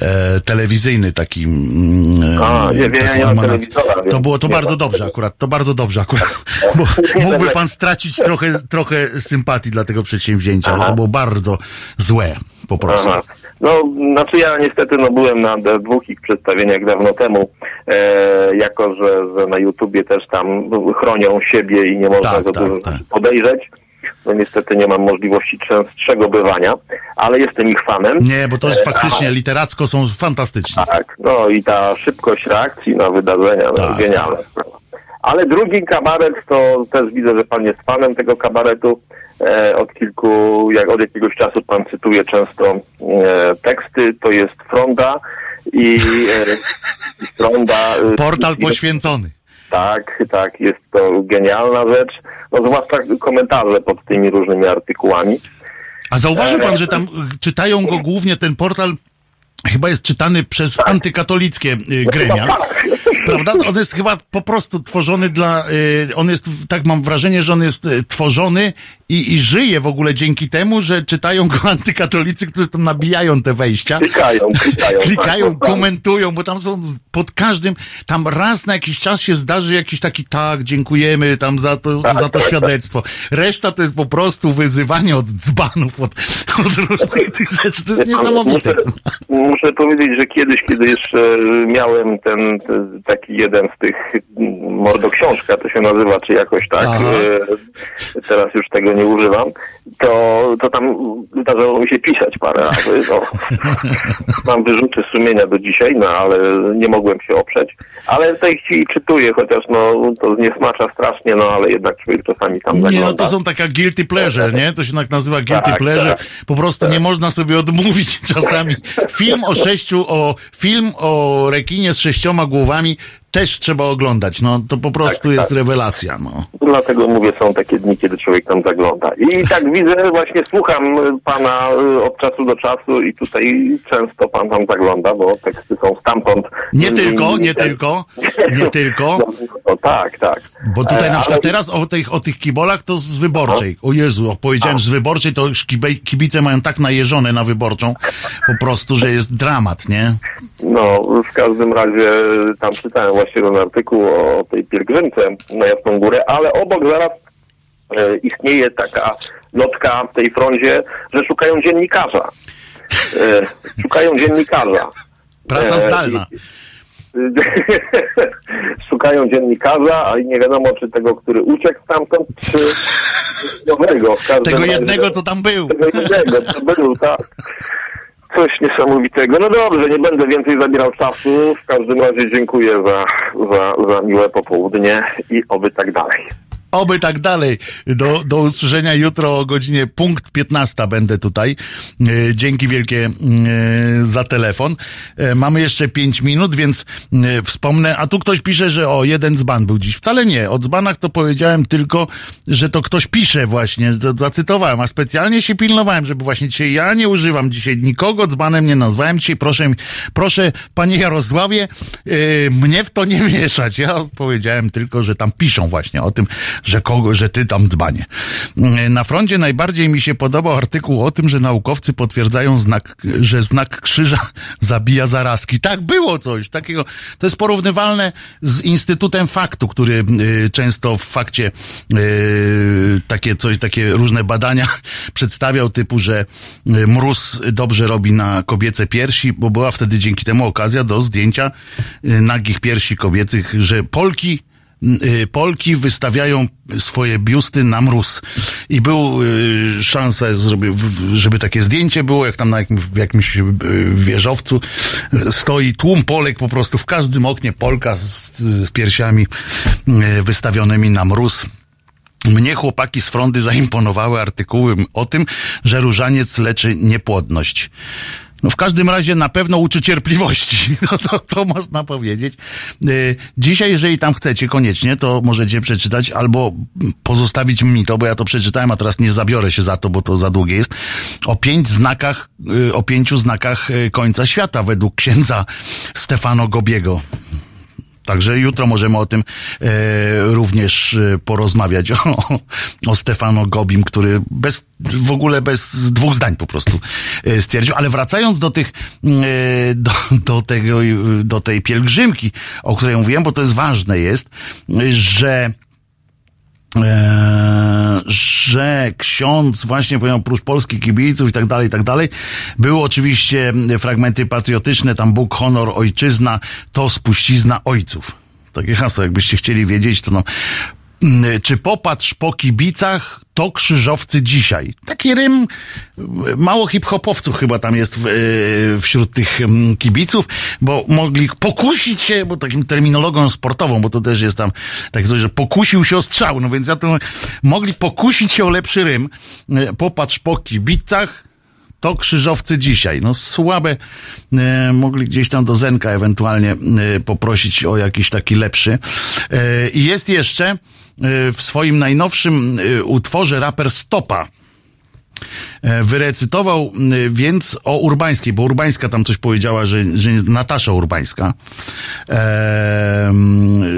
Speaker 1: e, telewizyjny taki mm,
Speaker 12: A, nie,
Speaker 1: emanację.
Speaker 12: telewizora,
Speaker 1: To było to bardzo dobrze akurat, to bardzo dobrze akurat, bo mógłby pan stracić trochę, trochę sympatii dla tego przedsięwzięcia, bo to
Speaker 12: Aha.
Speaker 1: było bardzo złe po prostu.
Speaker 12: Aha. No, znaczy ja niestety no, byłem na dwóch ich przedstawieniach dawno temu, e, jako że, że na YouTubie też tam chronią siebie i nie można
Speaker 1: Tak,
Speaker 12: za
Speaker 1: tak,
Speaker 12: dużo
Speaker 1: tak.
Speaker 12: podejrzeć. No niestety nie mam możliwości częstszego bywania, ale jestem ich fanem.
Speaker 1: Nie, bo to jest
Speaker 12: E,
Speaker 1: faktycznie literacko są fantastyczni.
Speaker 12: tak, no i ta szybkość reakcji na wydarzenia, no,
Speaker 1: Tak,
Speaker 12: genialne. sprawa. Ale drugi kabaret, to też widzę, że pan jest fanem tego kabaretu. E, od kilku, jak od jakiegoś czasu pan cytuje często e, teksty, to jest Fronda i e, Fronda... e,
Speaker 1: Portal
Speaker 12: i-
Speaker 1: poświęcony.
Speaker 12: Tak, tak, jest to genialna rzecz. No zwłaszcza komentarze pod tymi różnymi artykułami.
Speaker 1: A zauważył
Speaker 12: E,
Speaker 1: pan, że tam czytają go głównie ten portal chyba jest czytany przez antykatolickie y, gremia.
Speaker 12: tak.
Speaker 1: Prawda? On jest chyba po prostu tworzony dla. Y, on jest, tak mam wrażenie, że on jest y, tworzony i, i żyje w ogóle dzięki temu, że czytają go antykatolicy, którzy tam nabijają te wejścia.
Speaker 12: Klikają, klikają.
Speaker 1: Klikają, komentują, bo tam są pod każdym, tam raz na jakiś czas się zdarzy jakiś taki tak, dziękujemy tam za to, za to świadectwo. Reszta to jest po prostu wyzywanie od dzbanów, od, od różnych tych rzeczy. To jest niesamowite.
Speaker 12: Muszę, powiedzieć, że kiedyś, kiedy jeszcze miałem ten, taki jeden z tych mm, mordoksiążka, to się nazywa, czy jakoś tak,
Speaker 1: Aha.
Speaker 12: e, teraz już tego nie używam, to, to tam zdarzało mi się pisać parę razy. No. Mam wyrzuty sumienia do dzisiaj, no ale nie mogłem się oprzeć. Ale w tej chwili czytuję, chociaż no to zniesmacza strasznie, no ale jednak człowiek czasami tam
Speaker 1: Nie, no
Speaker 12: zagląda.
Speaker 1: to są taka guilty pleasure, nie? To się tak nazywa guilty
Speaker 12: Tak,
Speaker 1: pleasure.
Speaker 12: tak.
Speaker 1: Po prostu nie można sobie odmówić czasami. Film o sześciu, o film o rekinie z sześcioma głowami też trzeba oglądać. No to po prostu
Speaker 12: Tak,
Speaker 1: jest
Speaker 12: tak.
Speaker 1: rewelacja, no.
Speaker 12: Dlatego mówię, są takie dni, kiedy człowiek tam zagląda. I tak widzę, właśnie słucham pana y, od czasu do czasu i tutaj często pan tam zagląda, bo teksty są stamtąd.
Speaker 1: Nie tylko, nie
Speaker 12: ten-
Speaker 1: tylko, nie tylko.
Speaker 12: No, no tak, tak.
Speaker 1: Bo tutaj
Speaker 12: E,
Speaker 1: na przykład
Speaker 12: ale-
Speaker 1: teraz o tych, o tych kibolach to z wyborczej. O Jezu, powiedziałem z wyborczej, to już kibice mają tak najeżone na wyborczą, po prostu, że jest dramat, nie?
Speaker 12: No, w każdym razie tam czytałem właśnie ten artykuł o tej pielgrzymce na Jasną Górę, ale obok zaraz e, istnieje taka lotka w tej frondzie, że szukają dziennikarza. E, szukają dziennikarza.
Speaker 1: Praca
Speaker 12: E,
Speaker 1: zdalna.
Speaker 12: Szukają dziennikarza, a nie wiadomo, czy tego, który uciekł stamtąd, czy nowego.
Speaker 1: Tego
Speaker 12: razie-
Speaker 1: jednego, co tam był.
Speaker 12: Tego jednego, co był, tak. Coś niesamowitego. No dobrze, nie będę więcej zabierał czasu. W każdym razie dziękuję za, za, za miłe popołudnie i oby tak dalej.
Speaker 1: Oby tak dalej. Do, do usłyszenia jutro o godzinie punkt 15 będę tutaj. E, Dzięki wielkie e, za telefon. E, Mamy jeszcze 5 minut, więc wspomnę. A tu ktoś pisze, że o, jeden dzban był dziś. Wcale nie. O dzbanach to powiedziałem tylko, że to ktoś pisze właśnie. To zacytowałem, a specjalnie się pilnowałem, żeby właśnie dzisiaj ja nie używam dzisiaj nikogo dzbanem nie nazwałem. Dzisiaj proszę, proszę panie Jarosławie, mnie w to nie mieszać. Ja powiedziałem tylko, że tam piszą właśnie o tym, że kogo, że ty tam dbanie. E, Na froncie najbardziej mi się podobał artykuł o tym, że naukowcy potwierdzają znak, że znak krzyża zabija zarazki. Tak, było coś takiego. To jest porównywalne z Instytutem Faktu, który y, często w fakcie y, takie coś, takie różne badania przedstawiał typu, że y, mróz dobrze robi na kobiece piersi, bo była wtedy dzięki temu okazja do zdjęcia nagich piersi kobiecych, że Polki Polki wystawiają swoje biusty na mróz. I był y, szansa, żeby, takie zdjęcie było, jak tam na jakimś, w jakimś y, wieżowcu y, stoi tłum Polek po prostu w każdym oknie Polka z, z piersiami y, wystawionymi na mróz. Mnie chłopaki z frondy zaimponowały artykuły o tym, że różaniec leczy niepłodność. No w każdym razie na pewno uczy cierpliwości. No to, to można powiedzieć. Y, Dzisiaj, jeżeli tam chcecie koniecznie, to możecie przeczytać albo pozostawić mi to, bo ja to przeczytałem, a teraz nie zabiorę się za to, bo to za długie jest. O pięć znakach, y, o pięciu znakach y, końca świata według księdza Stefano Gobiego. Także jutro możemy o tym e, również e, porozmawiać. O, o Stefano Gobim, który bez, w ogóle bez dwóch zdań po prostu e, stwierdził. Ale wracając do tych, e, do, do tego, e, do tej pielgrzymki, o której mówiłem, bo to jest ważne jest, że e, że ksiądz właśnie powiedział oprócz polskich kibiców i tak dalej, i tak dalej, były oczywiście fragmenty patriotyczne, tam Bóg, honor, ojczyzna, to spuścizna ojców. Takie hasło, jakbyście chcieli wiedzieć, to no, Mm, czy popatrz po kibicach, to krzyżowcy dzisiaj. Taki rym, mało hip-hopowców chyba tam jest w, e, wśród tych kibiców, bo mogli pokusić się, bo takim terminologią sportową, bo to też jest tam tak coś, że pokusił się o strzał, no więc ja to mogli pokusić się o lepszy rym. E, Popatrz po kibicach, to krzyżowcy dzisiaj. No słabe, e, mogli gdzieś tam do Zenka ewentualnie e, poprosić o jakiś taki lepszy. E, I jest jeszcze e, w swoim najnowszym e, utworze raper Stopa. E, Wyrecytował więc o Urbańskiej, bo Urbańska tam coś powiedziała, że, że Natasza Urbańska,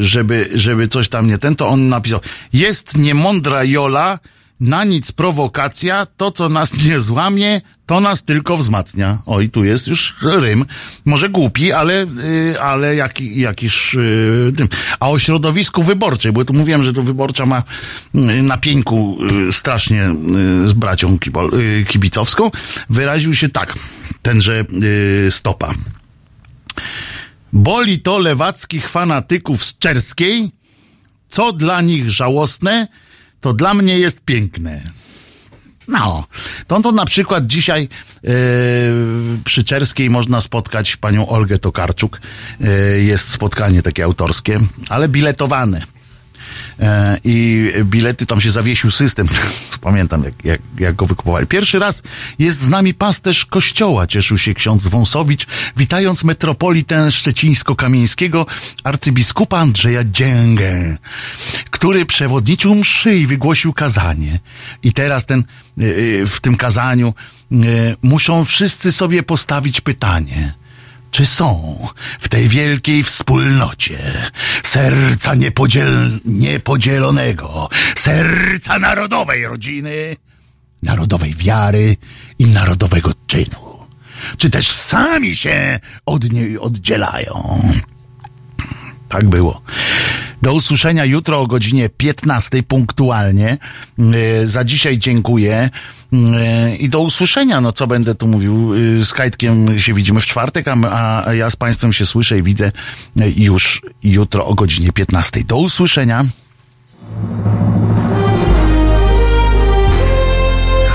Speaker 1: żeby, żeby coś tam nie ten, to on napisał, jest niemądra Jola, na nic prowokacja, to co nas nie złamie, to nas tylko wzmacnia. Oj, tu jest już rym. Może głupi, ale, y, ale jaki, jakiż y, tym. A o środowisku wyborczej, bo tu mówiłem, że to wyborcza ma y, na pieńku y, strasznie y, z bracią kibol, y, kibicowską, wyraził się tak, tenże y, stopa. Boli to lewackich fanatyków z Czerskiej, co dla nich żałosne, to dla mnie jest piękne. No, to, to na przykład dzisiaj yy, przy Czerskiej można spotkać panią Olgę Tokarczuk. Yy, jest spotkanie takie autorskie, ale biletowane. E, I bilety, tam się zawiesił system, pamiętam, jak, jak, jak go wykupowali. Pierwszy raz jest z nami pasterz kościoła, cieszył się ksiądz Wąsowicz, witając metropolitę szczecińsko-kamieńskiego arcybiskupa Andrzeja Dzięgę, który przewodniczył mszy i wygłosił kazanie. I teraz ten, y, y, w tym kazaniu muszą wszyscy sobie postawić pytanie – czy są w tej wielkiej wspólnocie serca niepodziel, niepodzielonego, serca narodowej rodziny, narodowej wiary i narodowego czynu? Czy też sami się od niej oddzielają? Tak było. Do usłyszenia jutro o godzinie 15 punktualnie. Yy, Za dzisiaj dziękuję. Yy, I do usłyszenia, no co będę tu mówił. Yy, Z Kajtkiem się widzimy w czwartek, a, a ja z Państwem się słyszę i widzę yy, już jutro o godzinie 15. Do usłyszenia.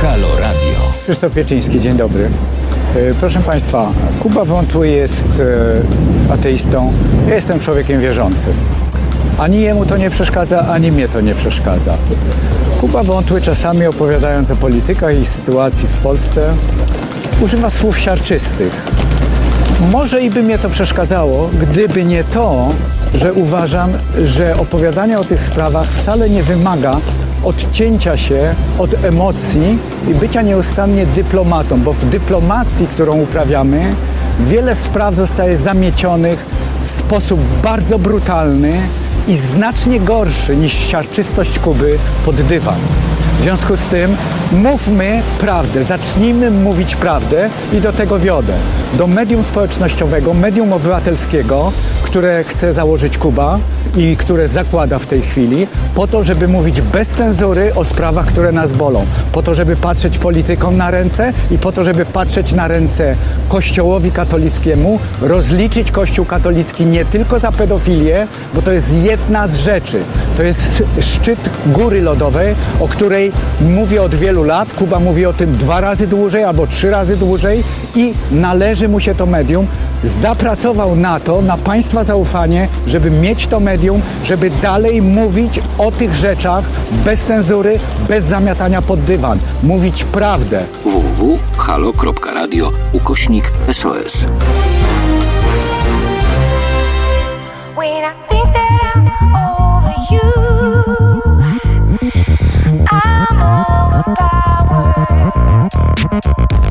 Speaker 11: Halo Radio.
Speaker 13: Krzysztof Pieczyński, dzień dobry. E, Proszę Państwa, Kuba Wątły jest e, ateistą, ja jestem człowiekiem wierzącym. Ani jemu to nie przeszkadza, ani mnie to nie przeszkadza. Kuba Wątły czasami opowiadając o politykach i sytuacji w Polsce używa słów siarczystych. Może i by mnie to przeszkadzało, gdyby nie to, że uważam, że opowiadanie o tych sprawach wcale nie wymaga odcięcia się od emocji i bycia nieustannie dyplomatą, bo w dyplomacji, którą uprawiamy, wiele spraw zostaje zamiecionych w sposób bardzo brutalny i znacznie gorszy niż siarczystość Kuby pod dywan. Związku z tym mówmy prawdę, zacznijmy mówić prawdę i do tego wiodę. Do medium społecznościowego, medium obywatelskiego, które chce założyć Kuba i które zakłada w tej chwili, po to, żeby mówić bez cenzury o sprawach, które nas bolą. Po to, żeby patrzeć politykom na ręce i po to, żeby patrzeć na ręce Kościołowi katolickiemu, rozliczyć Kościół katolicki nie tylko za pedofilię, bo to jest jedna z rzeczy. To jest szczyt góry lodowej, o której mówię od wielu lat. Kuba mówi o tym dwa razy dłużej albo trzy razy dłużej i należy mu się to medium. Zapracował na to, na Państwa zaufanie, żeby mieć to medium, żeby dalej mówić o tych rzeczach bez cenzury, bez zamiatania pod dywan. Mówić prawdę.
Speaker 6: www.halo.radio ukośnik SOS.